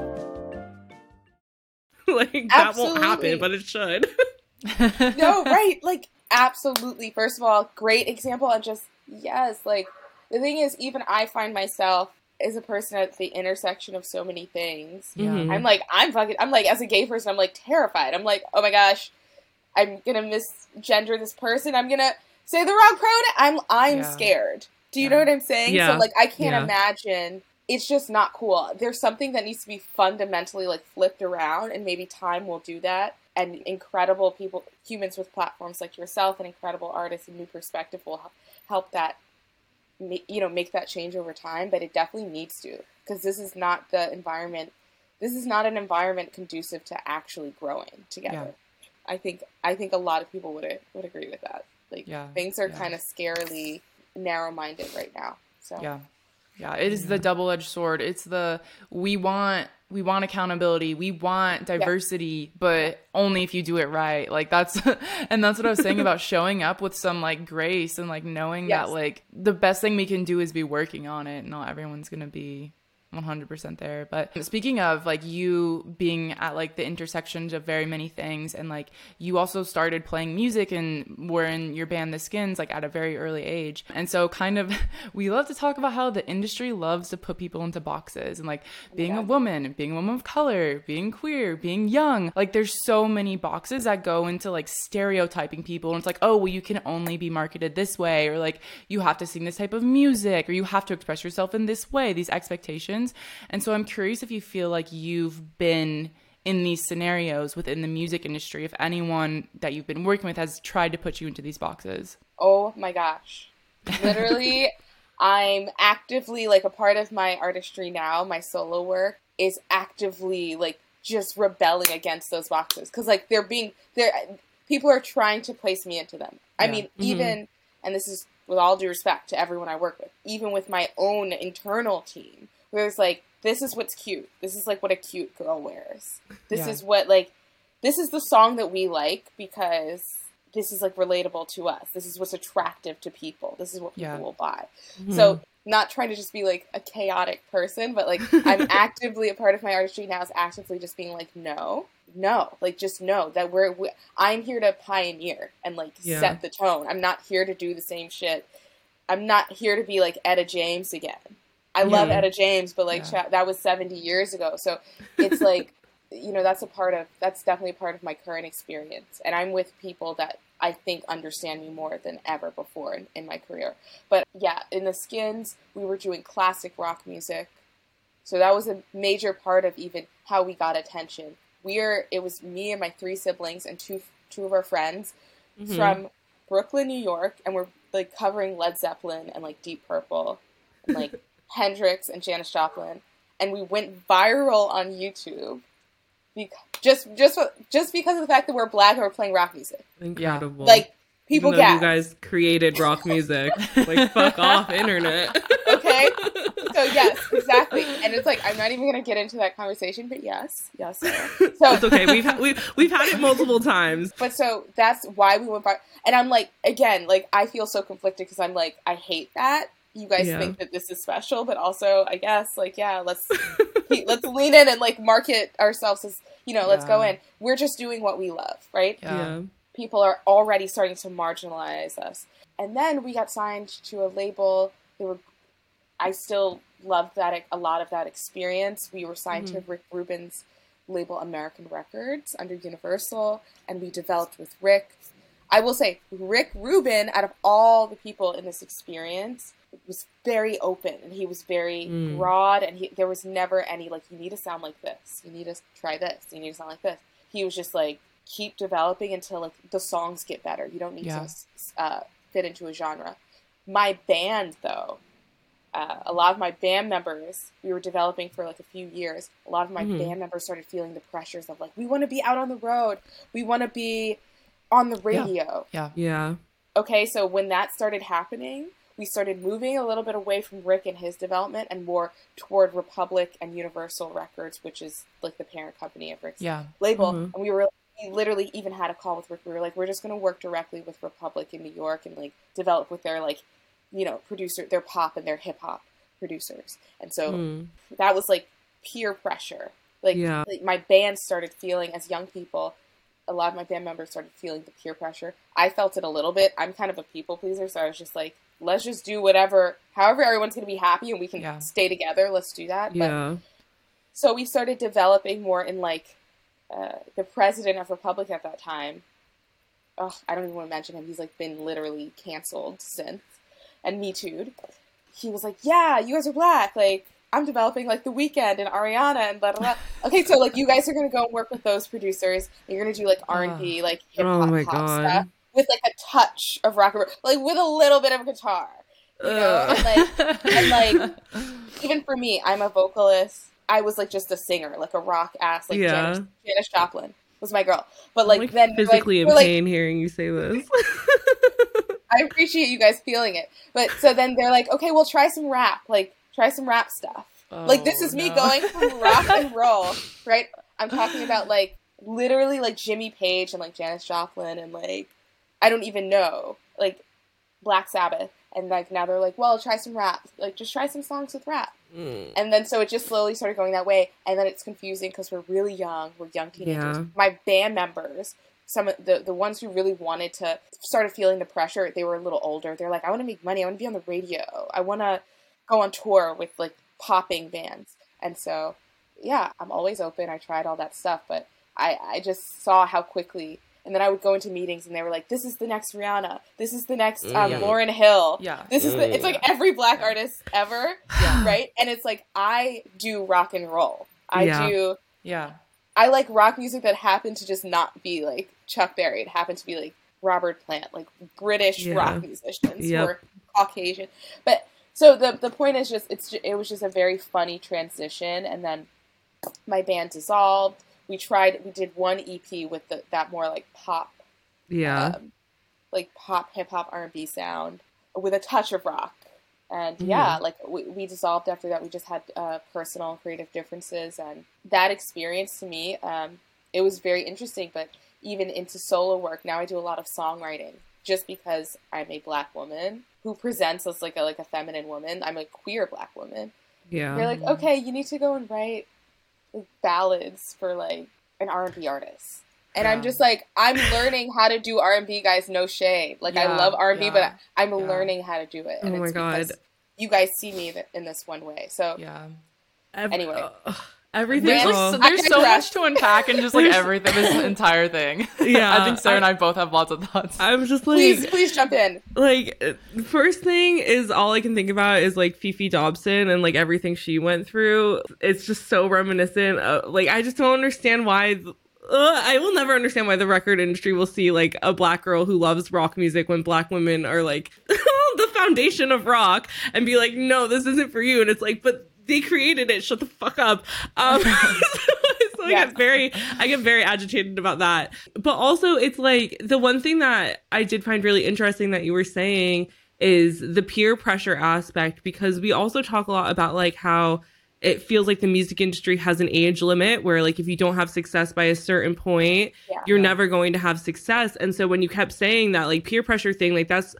like that won't happen but it should no, right. Like, absolutely. First of all, great example. And just, yes, like, the thing is, even I find myself as a person at the intersection of so many things. Yeah. Mhm. I'm like, I'm fucking, I'm like, as a gay person, I'm like terrified. I'm like, oh my gosh, I'm gonna misgender this person. I'm gonna say the wrong pronoun. I'm, I'm Yeah. scared. Do you Yeah. know what I'm saying? Yeah. So, like, I can't Yeah. imagine. It's just not cool. There's something that needs to be fundamentally like flipped around, and maybe time will do that. And incredible people, humans with platforms like yourself, and incredible artists and new perspective will help, that, you know, make that change over time. But it definitely needs to, because this is not the environment. This is not an environment conducive to actually growing together. I think I think a lot of people would would agree with that. Like Yeah, things are yeah. kind of scarily narrow-minded right now. So Yeah. Yeah, it is the double-edged sword. It's the we want we want accountability, we want diversity, but only if you do it right. Like that's and that's what I was saying about showing up with some like grace and like knowing Yes. that like the best thing we can do is be working on it. Not everyone's going to be 100% there. But speaking of like you being at like the intersections of very many things and like you also started playing music and were in your band The Skins like at a very early age. And so kind of we love to talk about how the industry loves to put people into boxes and like being a woman, being a woman of color, being queer, being young. Like there's so many boxes that go into like stereotyping people and it's like, "Oh, well you can only be marketed this way or like you have to sing this type of music or you have to express yourself in this way." These expectations. And so I'm curious if you feel like you've been in these scenarios within the music industry, if anyone that you've been working with has tried to put you into these boxes. Oh my gosh. Literally, I'm actively like a part of my artistry now, my solo work is actively like just rebelling against those boxes cuz like they're being they're people are trying to place me into them. I Yeah. mean, mm-hmm. even and this is with all due respect to everyone I work with, even with my own internal team, where it's like this is what's cute. This is like what a cute girl wears. This Yeah. is what like this is the song that we like because this is like relatable to us. This is what's attractive to people. This is what people Yeah. will buy. Mm-hmm. So not trying to just be like a chaotic person, but like I'm actively a part of my artistry now is actively just being like no, no, like just know that we're we, I'm here to pioneer and like Yeah. set the tone. I'm not here to do the same shit. I'm not here to be like Etta James again. I love Yeah. Etta James, but like Yeah. that was 70 years ago. So it's like you know that's a part of that's definitely a part of my current experience and i'm with people that I think understand me more than ever before in, in my career. But yeah, in the Skins, we were doing classic rock music. So that was a major part of even how we got attention. We're it was me and my three siblings and two two of our friends Mhm. from Brooklyn, New York, and we're like covering Led Zeppelin and like Deep Purple, and like Hendrix and Janis Joplin, and we went viral on YouTube. Because, just just just because of the fact that we're black and we're playing rock music, Incredible. like people Even you guys created rock music. like fuck off, internet. okay. So yes, exactly, and it's like I'm not even gonna get into that conversation, but yes, yes. So It's okay. We've ha- we've we've had it multiple times. But so that's why we went back. And I'm like, again, like I feel so conflicted because I'm like, I hate that you guys Yeah. think that this is special, but also I guess like, yeah, let's let's lean in and like market ourselves as you know, let's go in. We're just doing what we love, right? Yeah. People are already starting to marginalize us. And then we got signed to a label. They were, I still loved that a lot of that experience. We were signed to mm-hmm. Rick Rubin's label American Records under Universal, and we developed with Rick. I will say, Rick Rubin, out of all the people in this experience, was very open and he was very Mm. broad, and he, there was never any like, you need to sound like this, you need to try this, you need to sound like this. He was just like, keep developing until like the songs get better. You don't need Yeah. to uh, fit into a genre. My band, though, uh, a lot of my band members, we were developing for like a few years. A lot of my Mhm. band members started feeling the pressures of like, we want to be out on the road, we want to be on the radio. Yeah. Yeah. Okay, so when that started happening, we started moving a little bit away from Rick and his development and more toward Republic and Universal Records, which is like the parent company of Rick's Yeah. label. Mhm. And we were we literally even had a call with Rick. We were like, we're just going to work directly with Republic in New York and like develop with their like, you know, producer, their pop and their hip hop producers. And so Mm. that was like peer pressure. Like, Yeah. like my band started feeling as young people. A lot of my band members started feeling the peer pressure. I felt it a little bit. I'm kind of a people pleaser, so I was just like, let's just do whatever, however everyone's going to be happy and we can Yeah. stay together. Let's do that. But Yeah. so we started developing more in like uh, the president of Republic at that time. Oh, I don't even want to mention him. He's like been literally canceled since and me too. He was like, "Yeah, you guys are black. Like I'm developing like the Weeknd and Ariana and blah blah blah." Okay, so like you guys are gonna go and work with those producers. And you're gonna do like R and B, like hip hop, Oh pop stuff with like a touch of rock and roll, like with a little bit of guitar. You know, and like and like even for me, I'm a vocalist. I was like just a singer, like a rock ass, like Yeah. Janis, Janis Joplin was my girl. But like, I'm, like then physically like, in we're, like, pain hearing you say this. I appreciate you guys feeling it. But so then they're like, okay, we'll try some rap, like try some rap stuff. like this Oh, is me going from rock and roll, right? I'm talking about like literally like Jimmy Page and like Janis Joplin and like I don't even know like Black Sabbath. And like now they're like, well, try some rap, like just try some songs with rap. Mm. And then so it just slowly started going that way, and then it's confusing because we're really young, we're young teenagers. Yeah. My band members, some of the the ones who really wanted to started feeling the pressure. They were a little older. They're like, I want to make money. I want to be on the radio. I want to go on tour with like popping bands. And so, yeah, I'm always open. I tried all that stuff, but I I just saw how quickly. And then I would go into meetings, and they were like, "This is the next Rihanna. This is the next um, Yeah. Lauryn Hill. Yeah. This is the. It's like every black artist ever, Yeah. right? And it's like I do rock and roll. I Yeah. do. Yeah. I like rock music that happened to just not be like Chuck Berry. It happened to be like Robert Plant, like British Yeah. rock musicians Yep. who are Caucasian. But so the the point is just it's it was just a very funny transition, and then my band dissolved. We tried. We did one EP with the, that more like pop Yeah. um, like pop, hip hop, R and B sound with a touch of rock. And Mhm. yeah, like we, we dissolved after that. We just had uh, personal and creative differences, and that experience to me, um, it was very interesting. But even into solo work, now I do a lot of songwriting, just because I'm a black woman who presents as like a like a feminine woman. I'm a queer black woman. yeah. They're like, okay, you need to go and write like, ballads for like an R and B artist. And I'm just like, I'm learning how to do R and B, guys. No shade. Like I love R and B, but I'm yeah. learning how to do it. Oh and Oh my God. You guys see me in this one way. So Yeah. Anyway. ugh. Everything. There's, oh. like, there's so much to unpack and just like everything, this entire thing. Yeah, I think Sarah and I- I both have lots of thoughts. I'm just like, Please, please jump in. like, uh, first thing is all I can think about is like Fefe Dobson and like everything she went through. It's just so reminiscent. Of, like, I just don't understand why. th- Uh, I will never understand why the record industry will see like a black girl who loves rock music when black women are like the foundation of rock and be like, no, this isn't for you. And it's like, but they created it. Shut the fuck up. Um, so, so I get very, I get very agitated about that. But also, it's like the one thing that I did find really interesting that you were saying is the peer pressure aspect because we also talk a lot about like how it feels like the music industry has an age limit where like if you don't have success by a certain point Yeah. you're never going to have success and so when you kept saying that like peer pressure thing like that's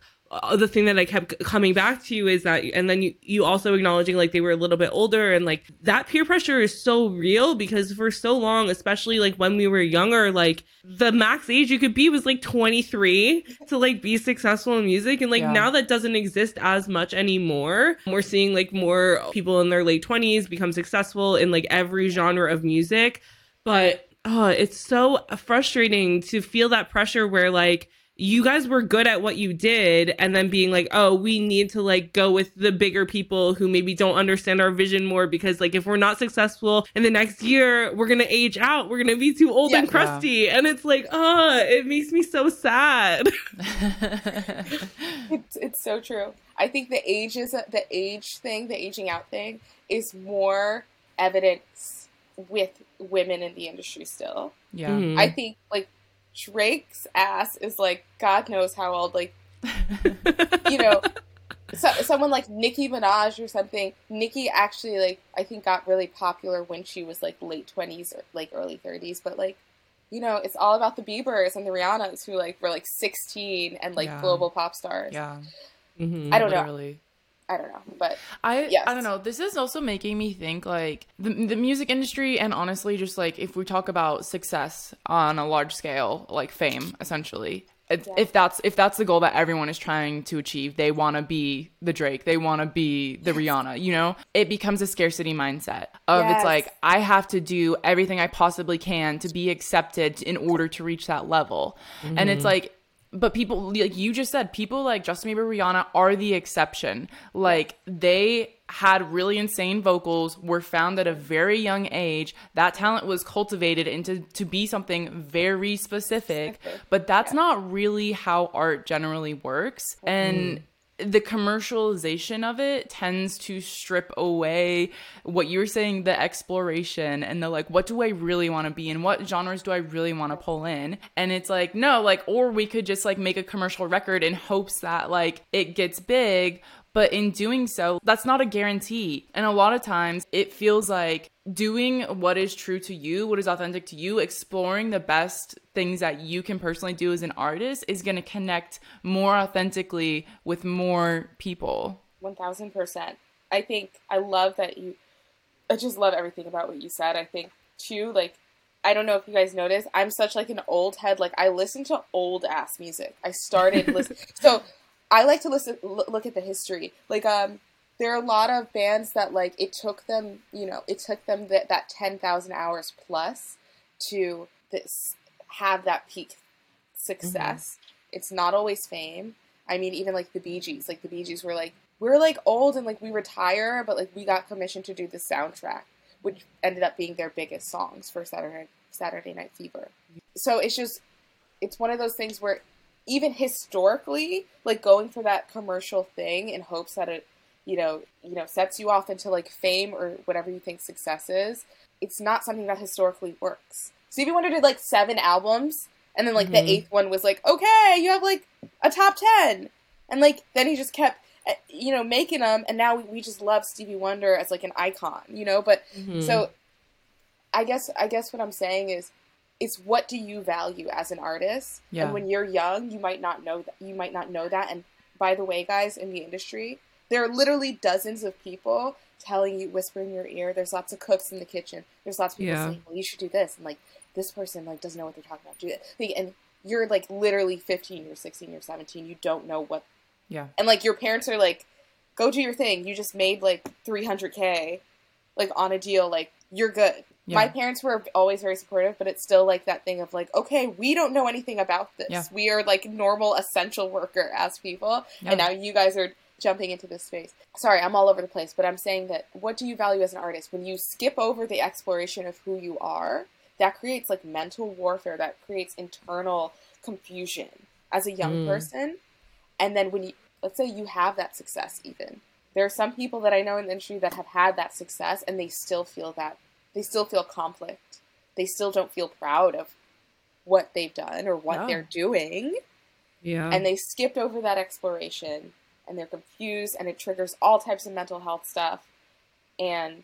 the thing that I kept coming back to is that, and then you, you also acknowledging like they were a little bit older and like that peer pressure is so real because for so long, especially like when we were younger, like the max age you could be was like 23 to like be successful in music. And like Yeah. now that doesn't exist as much anymore. We're seeing like more people in their late 20s become successful in like every genre of music. But oh, it's so frustrating to feel that pressure where like you guys were good at what you did and then being like oh we need to like go with the bigger people who maybe don't understand our vision more because like if we're not successful in the next year we're gonna age out we're gonna be too old and Yeah. crusty and it's like oh it makes me so sad It's, it's so true. I think the age is the age thing, the aging out thing, is more evidence with women in the industry still. yeah. Mhm. I think like Drake's ass is like God knows how old. Like you know, so, someone like Nicki Minaj or something. Nicki actually like I think got really popular when she was like late twenties or like early thirties. But like you know, it's all about the Biebers and the Rihannas who like were like sixteen and like Yeah. global pop stars. Yeah. Mhm. I don't know. Literally. I don't know, but I Yes. I don't know. This is also making me think like the the music industry and honestly just like if we talk about success on a large scale, like fame essentially. If, Yeah. if that's if that's the goal that everyone is trying to achieve, they want to be the Drake, they want to be the Rihanna, you know? It becomes a scarcity mindset of Yes. it's like I have to do everything I possibly can to be accepted in order to reach that level. And it's mm-hmm. like but people like you just said people like justin bieber rihanna are the exception. Like they had really insane vocals were found at a very young age. That talent was cultivated into to be something very specific but that's not really how art generally works. And mm-hmm. The commercialization of it tends to strip away what you were saying the exploration and the like what do i really want to be and what genres do i really want to pull in? And it's like no like or we could just like make a commercial record in hopes that like it gets big but in doing so, that's not a guarantee. And a lot of times it feels like doing what is true to you, what is authentic to you, exploring the best things that you can personally do as an artist is going to connect more authentically with more people. one thousand percent. I think I love that you. I just love everything about what you said. I think too, like I don't know if you guys noticed, I'm such like an old head. Like I listen to old ass music. I started listening. so I like to listen, look at the history. Like um, there are a lot of bands that like it took them, you know, it took them that that ten thousand hours plus to this have that peak success. It's not always fame. I mean, even like the Bee Gees, like the Bee Gees were like, we're like old and like we retire, but like we got commissioned to do the soundtrack, which ended up being their biggest songs for Saturday Saturday Night Fever. So it's just, it's one of those things where even historically, like going for that commercial thing in hopes that it, you know, you know, sets you off into like fame or whatever you think success is, it's not something that historically works. Stevie Wonder did like seven albums, and then like Mhm. the eighth one was like, okay, you have like a top ten, and like then he just kept, eh, you know, making them, and now we, just love Stevie Wonder as like an icon, you know. But Mhm. so, I guess I guess what I'm saying is, it's what do you value as an artist? Yeah. And when you're young, you might not know that. You might not know that. And by the way, guys, in the industry, there are literally dozens of people telling you, whisper in your ear. There's lots of cooks in the kitchen. There's lots of people Yeah. saying, "Well, you should do this," and like this person like doesn't know what they're talking about. Do that. Like, and you're like literally 15, you're 16, you're 17. You don't know what Yeah. and like your parents are like, go do your thing. You just made like 300k, like on a deal. Like you're good. Yeah. My parents were always very supportive, but it's still like that thing of like, okay, we don't know anything about this. Yeah. We are like normal essential worker as people, Yeah. and now you guys are jumping into this space. Sorry, I'm all over the place, but I'm saying that what do you value as an artist when you skip over the exploration of who you are? That creates like mental warfare. That creates internal confusion as a young Mm. person. And then when you let's say you have that success even there are some people that I know in the industry that have had that success and they still feel that they still feel conflict. They still don't feel proud of what they've done or what No. they're doing. Yeah. And they skipped over that exploration and they're confused and it triggers all types of mental health stuff. And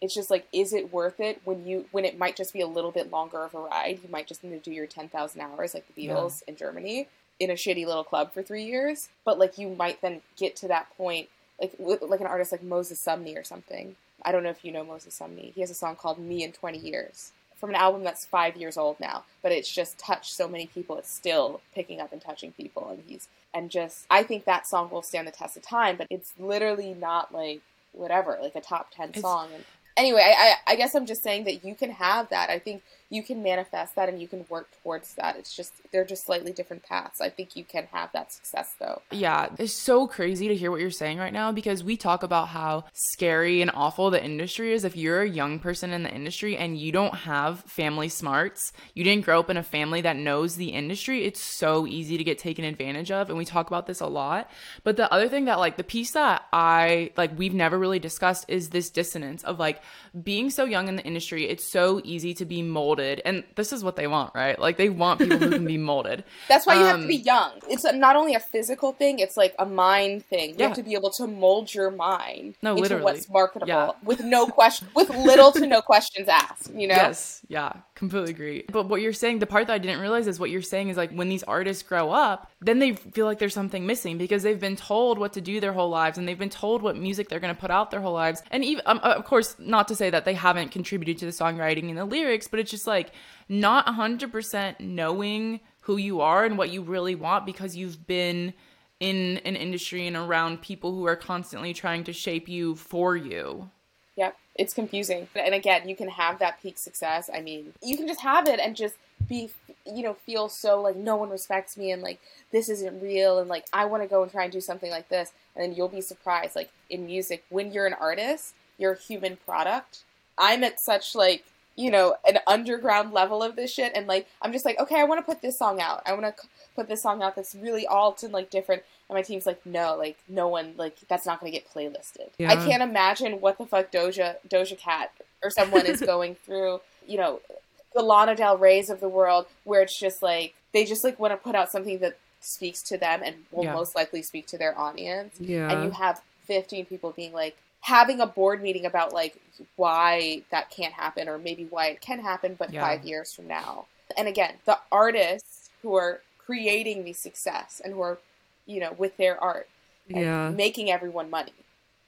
it's just like, is it worth it when you when it might just be a little bit longer of a ride? You might just need to do your ten thousand hours like the Yeah. Beatles in Germany in a shitty little club for three years. But like you might then get to that point like like an artist like Moses Sumney or something. I don't know if you know Moses Sumney. He has a song called "Me in 20 Years" from an album that's five years old now, but it's just touched so many people. It's still picking up and touching people, and he's and just I think that song will stand the test of time. But it's literally not like whatever, like a top ten It's- song. And anyway, I, I I guess I'm just saying that you can have that. I think you can manifest that and you can work towards that. It's just they're just slightly different paths. I think you can have that success though. Yeah, it's so crazy to hear what you're saying right now because we talk about how scary and awful the industry is. If you're a young person in the industry and you don't have family smarts, you didn't grow up in a family that knows the industry, it's so easy to get taken advantage of. And we talk about this a lot. But the other thing that, like, the piece that I, like, we've never really discussed is this dissonance of, like, being so young in the industry, it's so easy to be molded. And this is what they want, right? Like, they want people who can be molded. That's why you have to Um, be young. It's a, not only a physical thing; it's like a mind thing. You Yeah. have to be able to mold your mind No, into literally. what's marketable Yeah. with no question, with little to no questions asked. You know, Yes, yeah, completely agree. But what you're saying, the part that I didn't realize is what you're saying is like when these artists grow up, then they feel like there's something missing because they've been told what to do their whole lives and they've been told what music they're going to put out their whole lives. And even, um, of course, not to say that they haven't contributed to the songwriting and the lyrics, but it's just like not 100% knowing who you are and what you really want because you've been in an industry and around people who are constantly trying to shape you for you. It's confusing. And again, you can have that peak success. I mean, you can just have it and just be, you know, feel so like no one respects me and like this isn't real and like I want to go and try and do something like this. And then you'll be surprised. Like in music, when you're an artist, you're a human product. I'm at such like, you know, an underground level of this shit. And like, I'm just like, okay, I want to put this song out. I want to put this song out that's really alt and like different. And my team's like, no, like no one, like that's not going to get playlisted. I can't imagine what the fuck Doja Doja Cat or someone is going through. You know, the Lana Del Rey's of the world, where it's just like they just like want to put out something that speaks to them and will Yeah. most likely speak to their audience. yeah. And you have 15 people being like having a board meeting about like why that can't happen or maybe why it can happen, but Yeah. five years from now. And again, the artists who are creating the success and who are, you know, with their art and yeah. making everyone money.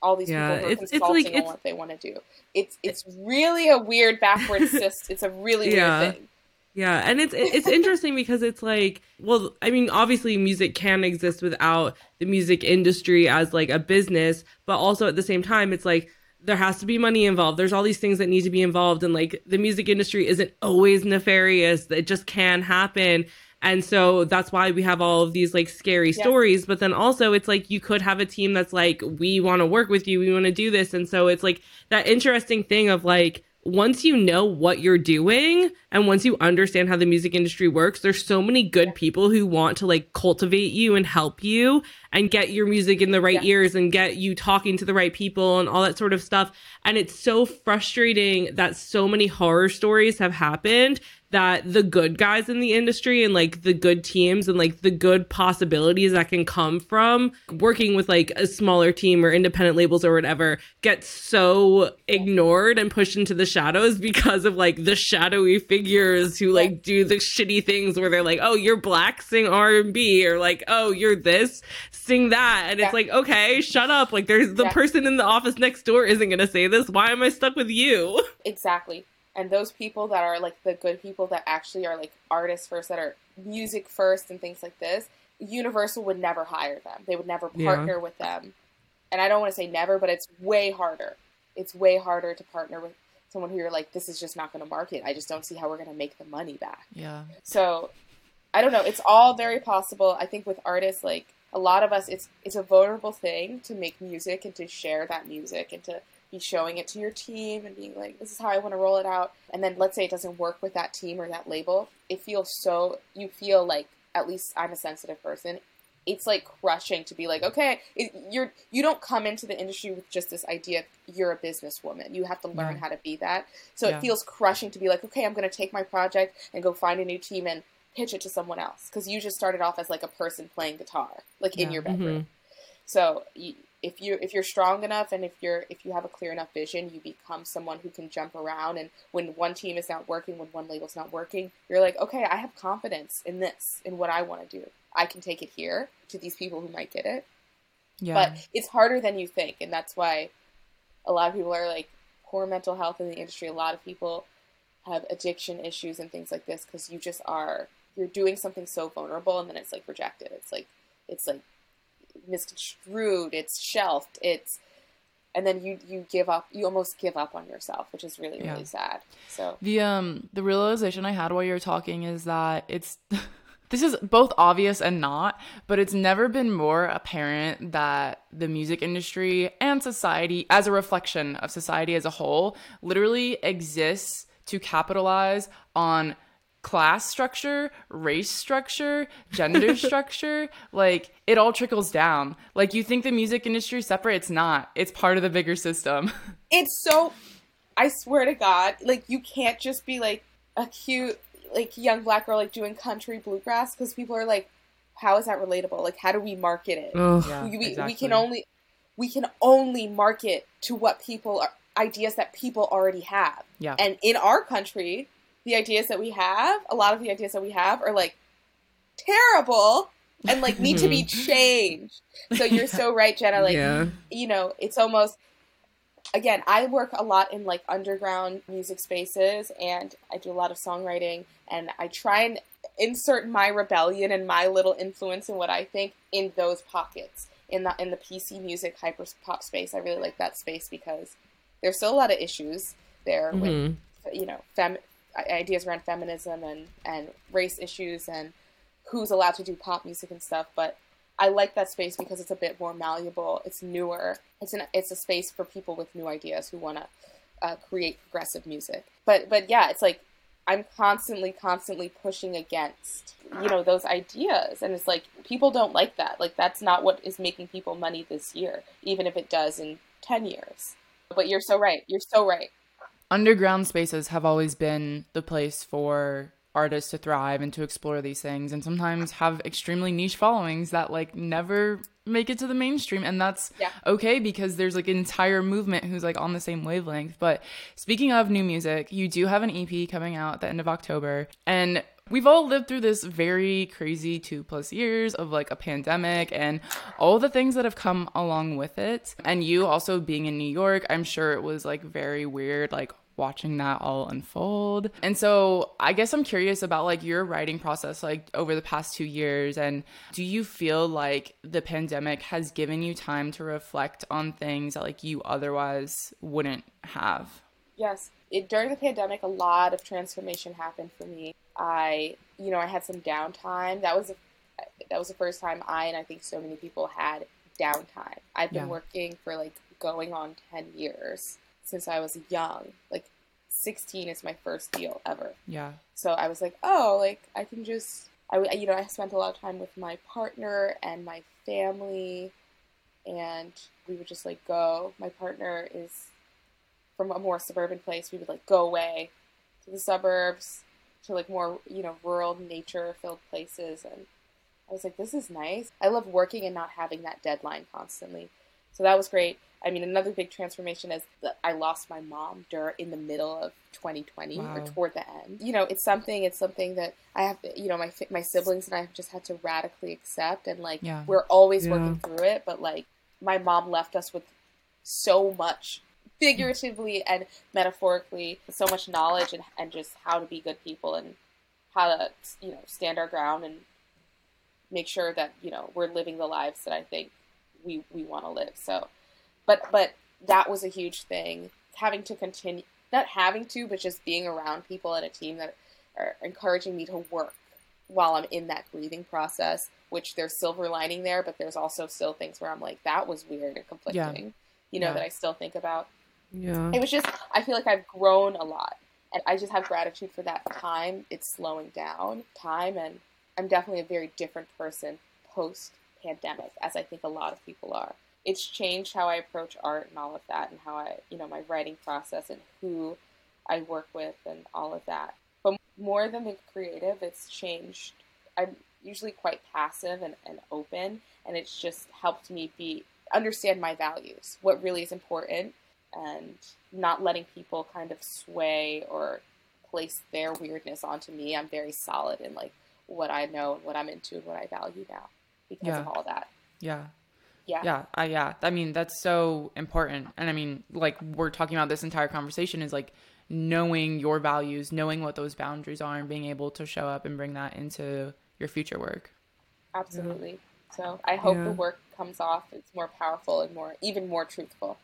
All these Yeah, people who are it's- it's consulting like- on what they want to do. It's it's really a weird backwards system. It's a really Yeah. weird thing. Yeah, and it's it's interesting because it's like, well, I mean, obviously music can exist without the music industry as like a business, but also at the same time it's like there has to be money involved. There's all these things that need to be involved and like the music industry isn't always nefarious. It just can happen. And so that's why we have all of these like scary Yeah. stories. But then also, it's like you could have a team that's like, we want to work with you, we want to do this. And so it's like that interesting thing of like, once you know what you're doing and once you understand how the music industry works, there's so many good people who want to like cultivate you and help you and get your music in the right Yeah. ears and get you talking to the right people and all that sort of stuff. And it's so frustrating that so many horror stories have happened that the good guys in the industry and like the good teams and like the good possibilities that can come from working with like a smaller team or independent labels or whatever get so ignored and pushed into the shadows because of like the shadowy figures who like do the shitty things where they're like oh you're black sing r&b or like oh you're this sing that and Yeah. it's like okay shut up like there's the Yeah. person in the office next door isn't going to say this why am i stuck with you Exactly. And those people that are like the good people that actually are like artists first, that are music first and things like this, Universal would never hire them. They would never Yeah. partner with them. And I don't want to say never, but it's way harder. It's way harder to partner with someone who you're like, this is just not going to market. I just don't see how we're going to make the money back. Yeah. So I don't know. It's all very possible. I think with artists, like a lot of us, it's it's a vulnerable thing to make music and to share that music and to be showing it to your team and being like, this is how I want to roll it out. And then let's say it doesn't work with that team or that label. It feels so, you feel like, at least I'm a sensitive person. It's like crushing to be like, okay, it, you're you don't come into the industry with just this idea. Of you're a businesswoman. You have to learn Yeah. how to be that. So Yeah. it feels crushing to be like, okay, I'm going to take my project and go find a new team and pitch it to someone else because you just started off as like a person playing guitar, like in your mm-hmm. bedroom. So you, if you if you're strong enough and if you're if you have a clear enough vision, you become someone who can jump around. And when one team is not working, when one label's not working, you're like, okay, I have confidence in this, in what I want to do. I can take it here to these people who might get it. Yeah. But it's harder than you think, and that's why a lot of people are like poor mental health in the industry. A lot of people have addiction issues and things like this because you just are you're doing something so vulnerable, and then it's like rejected. It's like it's like misconstrued. It's shelved. It's and then you you give up. You almost give up on yourself, which is really Yeah. really sad. So The um the realization I had while you were talking is that it's this is both obvious and not, but it's never been more apparent that the music industry and society as a reflection of society as a whole literally exists to capitalize on class structure, race structure, gender structure, like it all trickles down. Like you think the music industry is separate, it's not. It's part of the bigger system. it's so I swear to God, like you can't just be like a cute like young black girl like doing country bluegrass because people are like, how is that relatable? Like how do we market it? Yeah, we, we, we can only we can only market to what people are ideas that people already have. Yeah. And in our country, the ideas that we have, a lot of the ideas that we have are like terrible and like need to be changed. So you're so right, Jenna. Like yeah. you know, it's almost again, I work a lot in like underground music spaces and I do a lot of songwriting and I try and insert my rebellion and my little influence and what I think in those pockets. In the in the PC music hyper pop space. I really like that space because there's still a lot of issues there with Mhm. you know, fem- ideas around feminism and, and race issues and who's allowed to do pop music and stuff. But I like that space because it's a bit more malleable. It's newer. It's an it's a space for people with new ideas who want to uh, create progressive music. But but yeah, it's like I'm constantly constantly pushing against you know those ideas, and it's like people don't like that. Like that's not what is making people money this year, even if it does in ten years. But you're so right. You're so right. Underground spaces have always been the place for artists to thrive and to explore these things and sometimes have extremely niche followings that like never make it to the mainstream and that's Yeah. okay because there's like an entire movement who's like on the same wavelength but speaking of new music you do have an ep coming out at the end of october and we've all lived through this very crazy two plus years of like a pandemic and all the things that have come along with it and you also being in new york i'm sure it was like very weird like watching that all unfold. And so I guess I'm curious about like your writing process like over the past 2 years and do you feel like the pandemic has given you time to reflect on things that like you otherwise wouldn't have? Yes. It, during the pandemic, a lot of transformation happened for me. I, you know, I had some downtime. That was, a, that was the first time I and I think so many people had downtime. I've been Yeah. working for like going on 10 years since I was young. Like 16 is my first deal ever. Yeah. So I was like, oh, like I can just, I you know, I spent a lot of time with my partner and my family, and we would just like go. My partner is from a more suburban place. We would like go away to the suburbs, to like more, you know, rural, nature-filled places, and I was like, this is nice. I love working and not having that deadline constantly. So that was great. I mean, another big transformation is that I lost my mom during in the middle of 2020 Wow. or toward the end. You know, it's something. It's something that I have. You know, my my siblings and I have just had to radically accept, and like Yeah. we're always Yeah. working through it. But like, my mom left us with so much figuratively and metaphorically, so much knowledge and and just how to be good people and how to you know stand our ground and make sure that you know we're living the lives that I think we we want to live. So, but but that was a huge thing. Having to continue not having to, but just being around people and a team that are encouraging me to work while I'm in that grieving process. Which there's silver lining there, but there's also still things where I'm like, that was weird and conflicting. Yeah. You know, yeah. that I still think about. Yeah. It was just I feel like I've grown a lot. And I just have gratitude for that time. It's slowing down time and I'm definitely a very different person post pandemic, as I think a lot of people are. It's changed how I approach art and all of that, and how I, you know, my writing process and who I work with and all of that. But more than the creative, it's changed. I'm usually quite passive and, and open, and it's just helped me be understand my values, what really is important, and not letting people kind of sway or place their weirdness onto me. I'm very solid in like what I know and what I'm into and what I value now because yeah. of all that. Yeah. Yeah. Yeah. Uh, yeah. I mean, that's so important. And I mean, like we're talking about this entire conversation is like knowing your values, knowing what those boundaries are and being able to show up and bring that into your future work. Absolutely. Yeah. So I hope yeah. the work comes off. It's more powerful and more, even more truthful.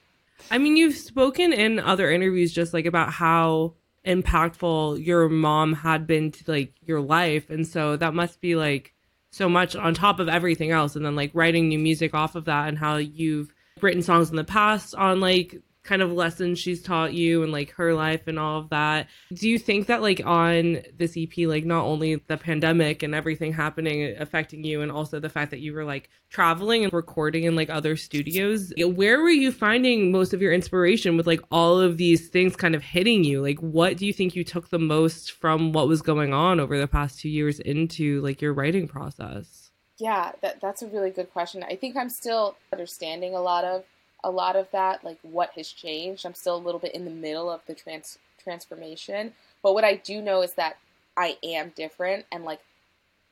I mean, you've spoken in other interviews just like about how impactful your mom had been to like your life. And so that must be like so much on top of everything else. And then like writing new music off of that and how you've written songs in the past on like kind of lessons she's taught you and like her life and all of that. Do you think that like on this EP, like not only the pandemic and everything happening affecting you, and also the fact that you were like traveling and recording in like other studios, where were you finding most of your inspiration with like all of these things kind of hitting you? Like, what do you think you took the most from what was going on over the past two years into like your writing process? Yeah, that, that's a really good question. I think I'm still understanding a lot of a lot of that, like what has changed. I'm still a little bit in the middle of the trans transformation. But what I do know is that I am different and like,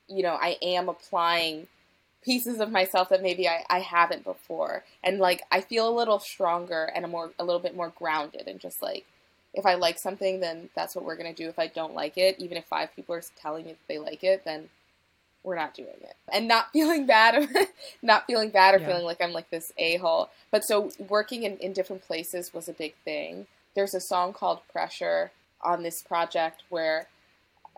you know, I am applying pieces of myself that maybe I, I haven't before. And like I feel a little stronger and a more a little bit more grounded and just like if I like something then that's what we're gonna do. If I don't like it, even if five people are telling me that they like it, then we're not doing it. And not feeling bad not feeling bad or yeah. feeling like i'm like this a-hole. But so working in, in different places was a big thing. There's a song called pressure on this project where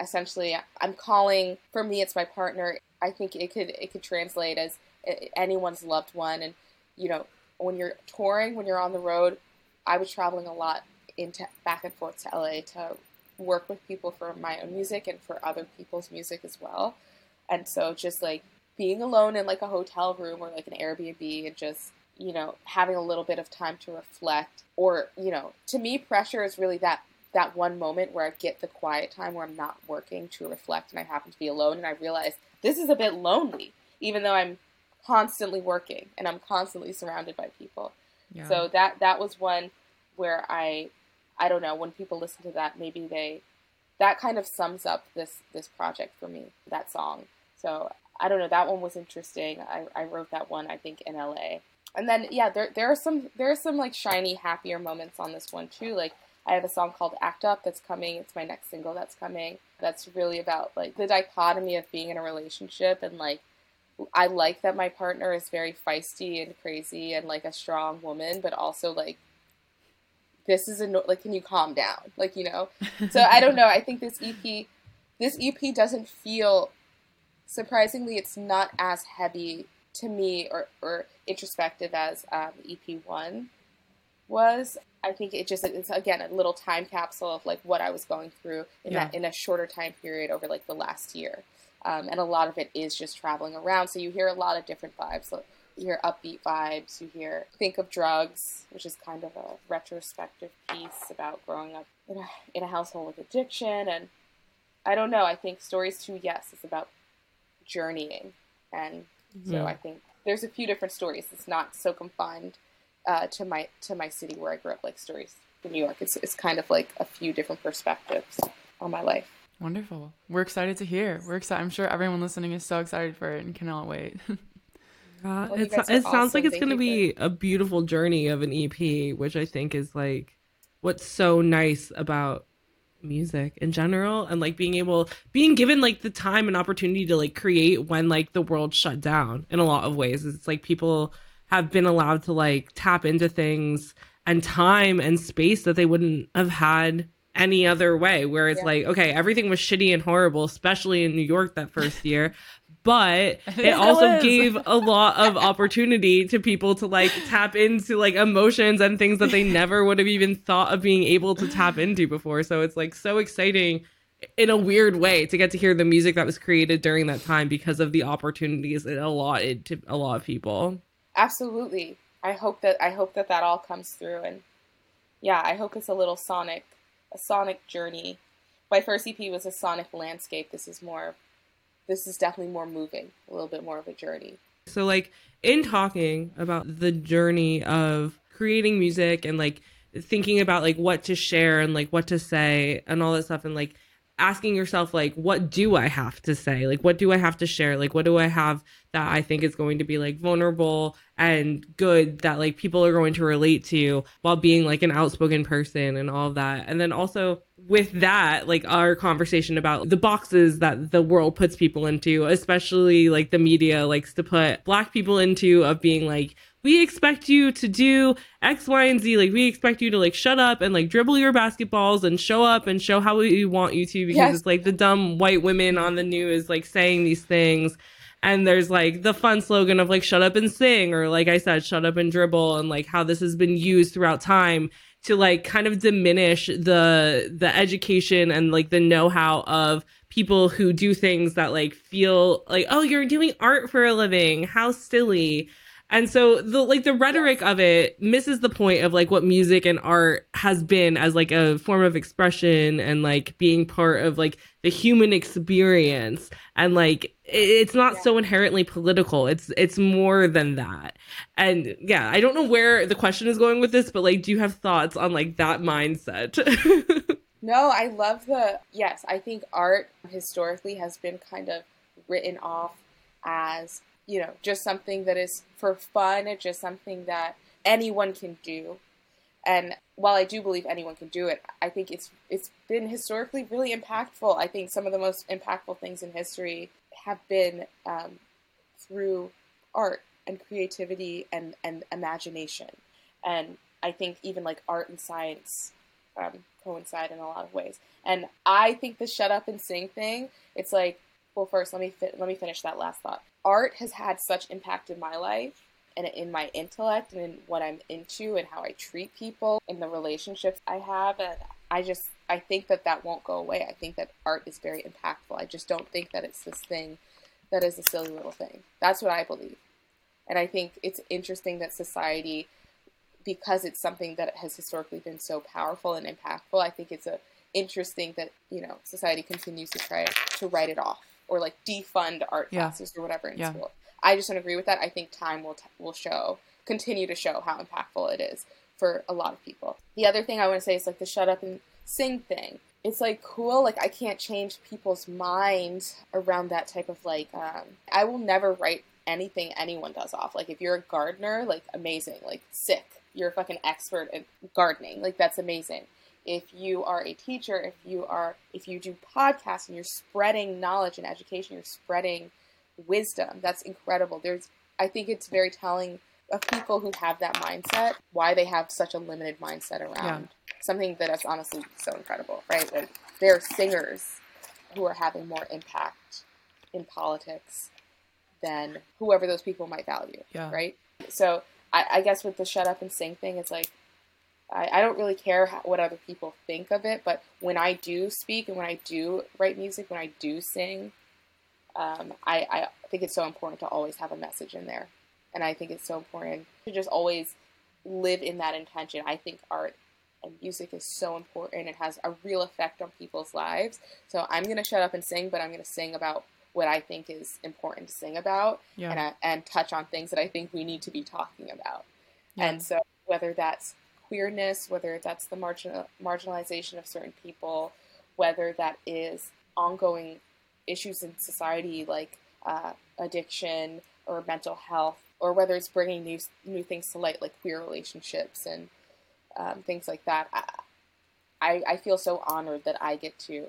essentially i'm calling for me it's my partner. I think it could it could translate as eh, anyone's loved one. And you know when you're touring when you're on the road i was traveling a lot into back and forth to la to work with people for my own music and for other people's music as well and so just like being alone in like a hotel room or like an Airbnb and just, you know, having a little bit of time to reflect or, you know, to me pressure is really that that one moment where I get the quiet time where I'm not working to reflect and I happen to be alone and I realize this is a bit lonely even though I'm constantly working and I'm constantly surrounded by people. Yeah. So that that was one where I I don't know, when people listen to that maybe they that kind of sums up this this project for me, that song. So I don't know. That one was interesting. I, I wrote that one, I think, in LA. And then yeah, there there are some there are some like shiny, happier moments on this one too. Like I have a song called Act Up that's coming. It's my next single that's coming. That's really about like the dichotomy of being in a relationship and like I like that my partner is very feisty and crazy and like a strong woman, but also like this is a like can you calm down? Like, you know. So I don't know. I think this EP this EP doesn't feel surprisingly, it's not as heavy to me or, or introspective as um, EP1 was. I think it just it's again a little time capsule of like what I was going through in yeah. that in a shorter time period over like the last year, um, and a lot of it is just traveling around. So you hear a lot of different vibes. So you hear upbeat vibes. You hear think of drugs, which is kind of a retrospective piece about growing up in a in a household with addiction, and I don't know. I think stories too. Yes, it's about journeying. And so I think there's a few different stories. It's not so confined uh, to my to my city where I grew up, like stories in New York. It's it's kind of like a few different perspectives on my life. Wonderful. We're excited to hear. We're excited. I'm sure everyone listening is so excited for it and cannot wait. Uh, well, it awesome. sounds like it's going to be a beautiful journey of an EP, which I think is like what's so nice about music in general and like being able being given like the time and opportunity to like create when like the world shut down in a lot of ways. It's like people have been allowed to like tap into things and time and space that they wouldn't have had any other way. Where it's Yeah. like okay everything was shitty and horrible especially in new york that first year but it also gave a lot of opportunity to people to like tap into like emotions and things that they never would have even thought of being able to tap into before so it's like so exciting in a weird way to get to hear the music that was created during that time because of the opportunities it allotted to a lot of people Absolutely. I hope that I hope that that all comes through, and yeah, I hope it's a little sonic, a sonic journey. My first EP was a sonic landscape. This is more, this is definitely more moving, a little bit more of a journey. So, like, in talking about the journey of creating music and like thinking about like what to share and like what to say and all that stuff, and like asking yourself, like, what do I have to say? Like, what do I have to share? Like, what do I have that I think is going to be like vulnerable and good that like people are going to relate to while being like an outspoken person and all of that. And then also with that, like our conversation about the boxes that the world puts people into, especially like the media likes to put black people into of being like, we expect you to do X, Y, and Z. Like we expect you to like shut up and like dribble your basketballs and show up and show how we want you to because Yes. it's like the dumb white women on the news like saying these things and there's like the fun slogan of like shut up and sing or like i said shut up and dribble and like how this has been used throughout time to like kind of diminish the the education and like the know-how of people who do things that like feel like oh you're doing art for a living how silly and so the like the rhetoric of it misses the point of like what music and art has been as like a form of expression and like being part of like the human experience and like it's not Yeah. so inherently political it's it's more than that and yeah i don't know where the question is going with this but like do you have thoughts on like that mindset No, I love the yes. I think art historically has been kind of written off as you know just something that is for fun, just something that anyone can do. And while I do believe anyone can do it, I think it's it's been historically really impactful. I think some of the most impactful things in history have been um, through art and creativity and, and imagination. And I think even like art and science um, coincide in a lot of ways. And I think the shut up and sing thing, it's like, well, first let me fi- let me finish that last thought. Art has had such impact in my life and in my intellect and in what I'm into and how I treat people and the relationships I have. And I just I think that that won't go away. I think that art is very impactful. I just don't think that it's this thing that is a silly little thing. That's what I believe. And I think it's interesting that society because it's something that has historically been so powerful and impactful, I think it's a interesting that you know society continues to try to write it off or like defund art Yeah. classes or whatever in Yeah. school. I just don't agree with that. I think time will t- will show, continue to show how impactful it is for a lot of people. The other thing I want to say is like the shut up and sing thing. It's like cool. Like I can't change people's minds around that type of like. Um, I will never write anything anyone does off. Like if you're a gardener, like amazing, like sick. You're a fucking expert at gardening. Like that's amazing. If you are a teacher, if you are if you do podcasts and you're spreading knowledge and education, you're spreading wisdom. That's incredible. There's I think it's very telling of people who have that mindset why they have such a limited mindset around something that is honestly so incredible, right? Like there are singers who are having more impact in politics than whoever those people might value, Yeah. right? So I, I guess with the shut up and sing thing, it's like I, I don't really care how, what other people think of it, but when I do speak and when I do write music, when I do sing, um, I, I think it's so important to always have a message in there. And I think it's so important to just always live in that intention. I think art and music is so important. It has a real effect on people's lives. So I'm going to shut up and sing, but I'm going to sing about what I think is important to sing about Yeah. and, I, and touch on things that I think we need to be talking about. Yeah. And so whether that's queerness, whether that's the marginal, marginalization of certain people, whether that is ongoing issues in society like uh, addiction or mental health, or whether it's bringing new new things to light like queer relationships and um, things like that. I, I I feel so honored that I get to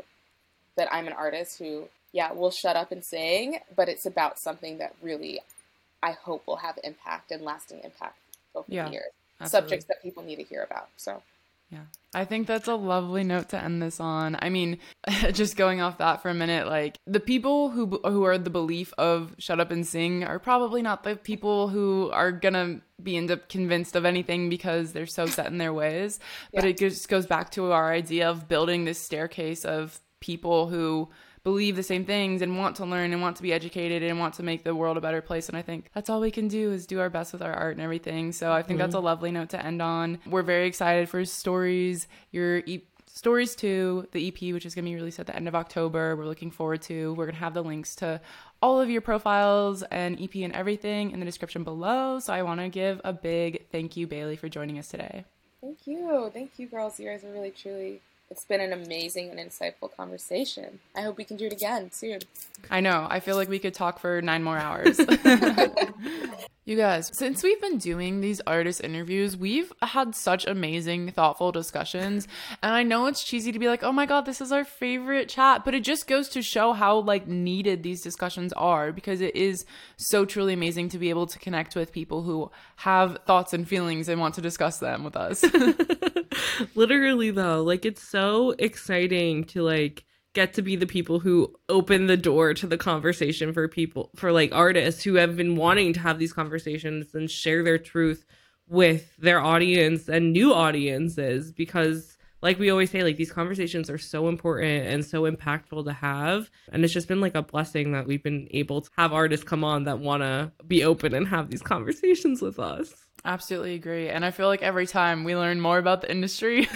that I'm an artist who yeah will shut up and sing, but it's about something that really I hope will have impact and lasting impact over Yeah. the years. subjects that people need to hear about. So yeah. I think that's a lovely note to end this on. I mean, just going off that for a minute, like the people who who are the belief of shut up and sing are probably not the people who are going to be end up convinced of anything because they're so set in their ways. Yeah. But it just goes back to our idea of building this staircase of people who believe the same things and want to learn and want to be educated and want to make the world a better place. And I think that's all we can do is do our best with our art and everything. So I think mm-hmm. that's a lovely note to end on. We're very excited for stories, your e- stories to the EP, which is going to be released at the end of October. We're looking forward to. We're going to have the links to all of your profiles and EP and everything in the description below. So I want to give a big thank you, Bailey, for joining us today. Thank you. Thank you, girls. You guys are really, truly it's been an amazing and insightful conversation. I hope we can do it again soon. I know. I feel like we could talk for nine more hours. you guys, since we've been doing these artist interviews, we've had such amazing, thoughtful discussions. And I know it's cheesy to be like, oh my God, this is our favorite chat. But it just goes to show how like needed these discussions are because it is so truly amazing to be able to connect with people who have thoughts and feelings and want to discuss them with us. Literally though, like it's so exciting to like get to be the people who open the door to the conversation for people for like artists who have been wanting to have these conversations and share their truth with their audience and new audiences because like we always say like these conversations are so important and so impactful to have. And it's just been like a blessing that we've been able to have artists come on that want to be open and have these conversations with us Absolutely agree. And I feel like every time we learn more about the industry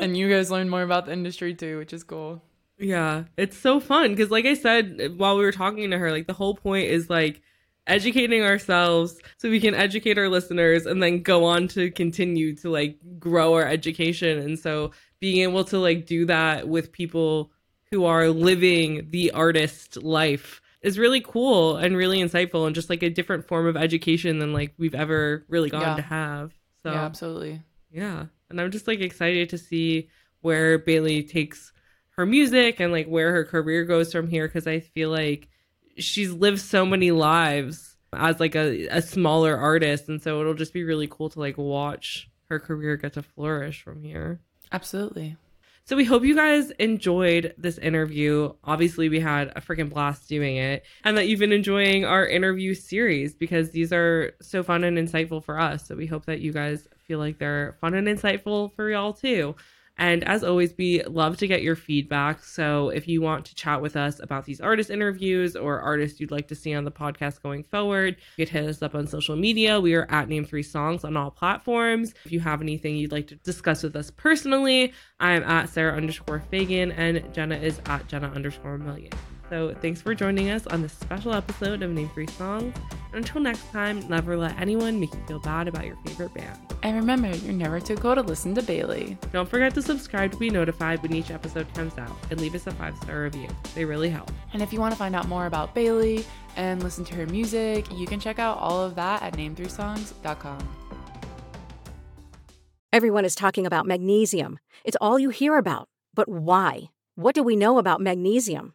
and you guys learn more about the industry too, which is cool. Yeah, it's so fun because, like I said eh, while we were talking to her, like the whole point is like educating ourselves so we can educate our listeners and then go on to continue to like grow our education. And so being able to like do that with people who are living the artist life is really cool and really insightful and just like a different form of education than like we've ever really gone yeah. to have. So Yeah, absolutely. Yeah. And I'm just like excited to see where Bailey takes her music and like where her career goes from here because I feel like she's lived so many lives as like a, a smaller artist and so it'll just be really cool to like watch her career get to flourish from here. Absolutely. So we hope you guys enjoyed this interview. Obviously, we had a freaking blast doing it, and that you've been enjoying our interview series because these are so fun and insightful for us. So we hope that you guys feel like they're fun and insightful for y'all too. And as always, we love to get your feedback. So if you want to chat with us about these artist interviews or artists you'd like to see on the podcast going forward, you can hit us up on social media. We are at Name Three Songs on all platforms. If you have anything you'd like to discuss with us personally, I'm at Sarah underscore Fagan and Jenna is at Jenna underscore Million. So thanks for joining us on this special episode of Name Three Songs. And until next time, never let anyone make you feel bad about your favorite band. And remember, you're never too cool to listen to Bailey. Don't forget to subscribe to be notified when each episode comes out and leave us a five star review. They really help. And if you want to find out more about Bailey and listen to her music, you can check out all of that at name3songs.com. Everyone is talking about magnesium. It's all you hear about. But why? What do we know about magnesium?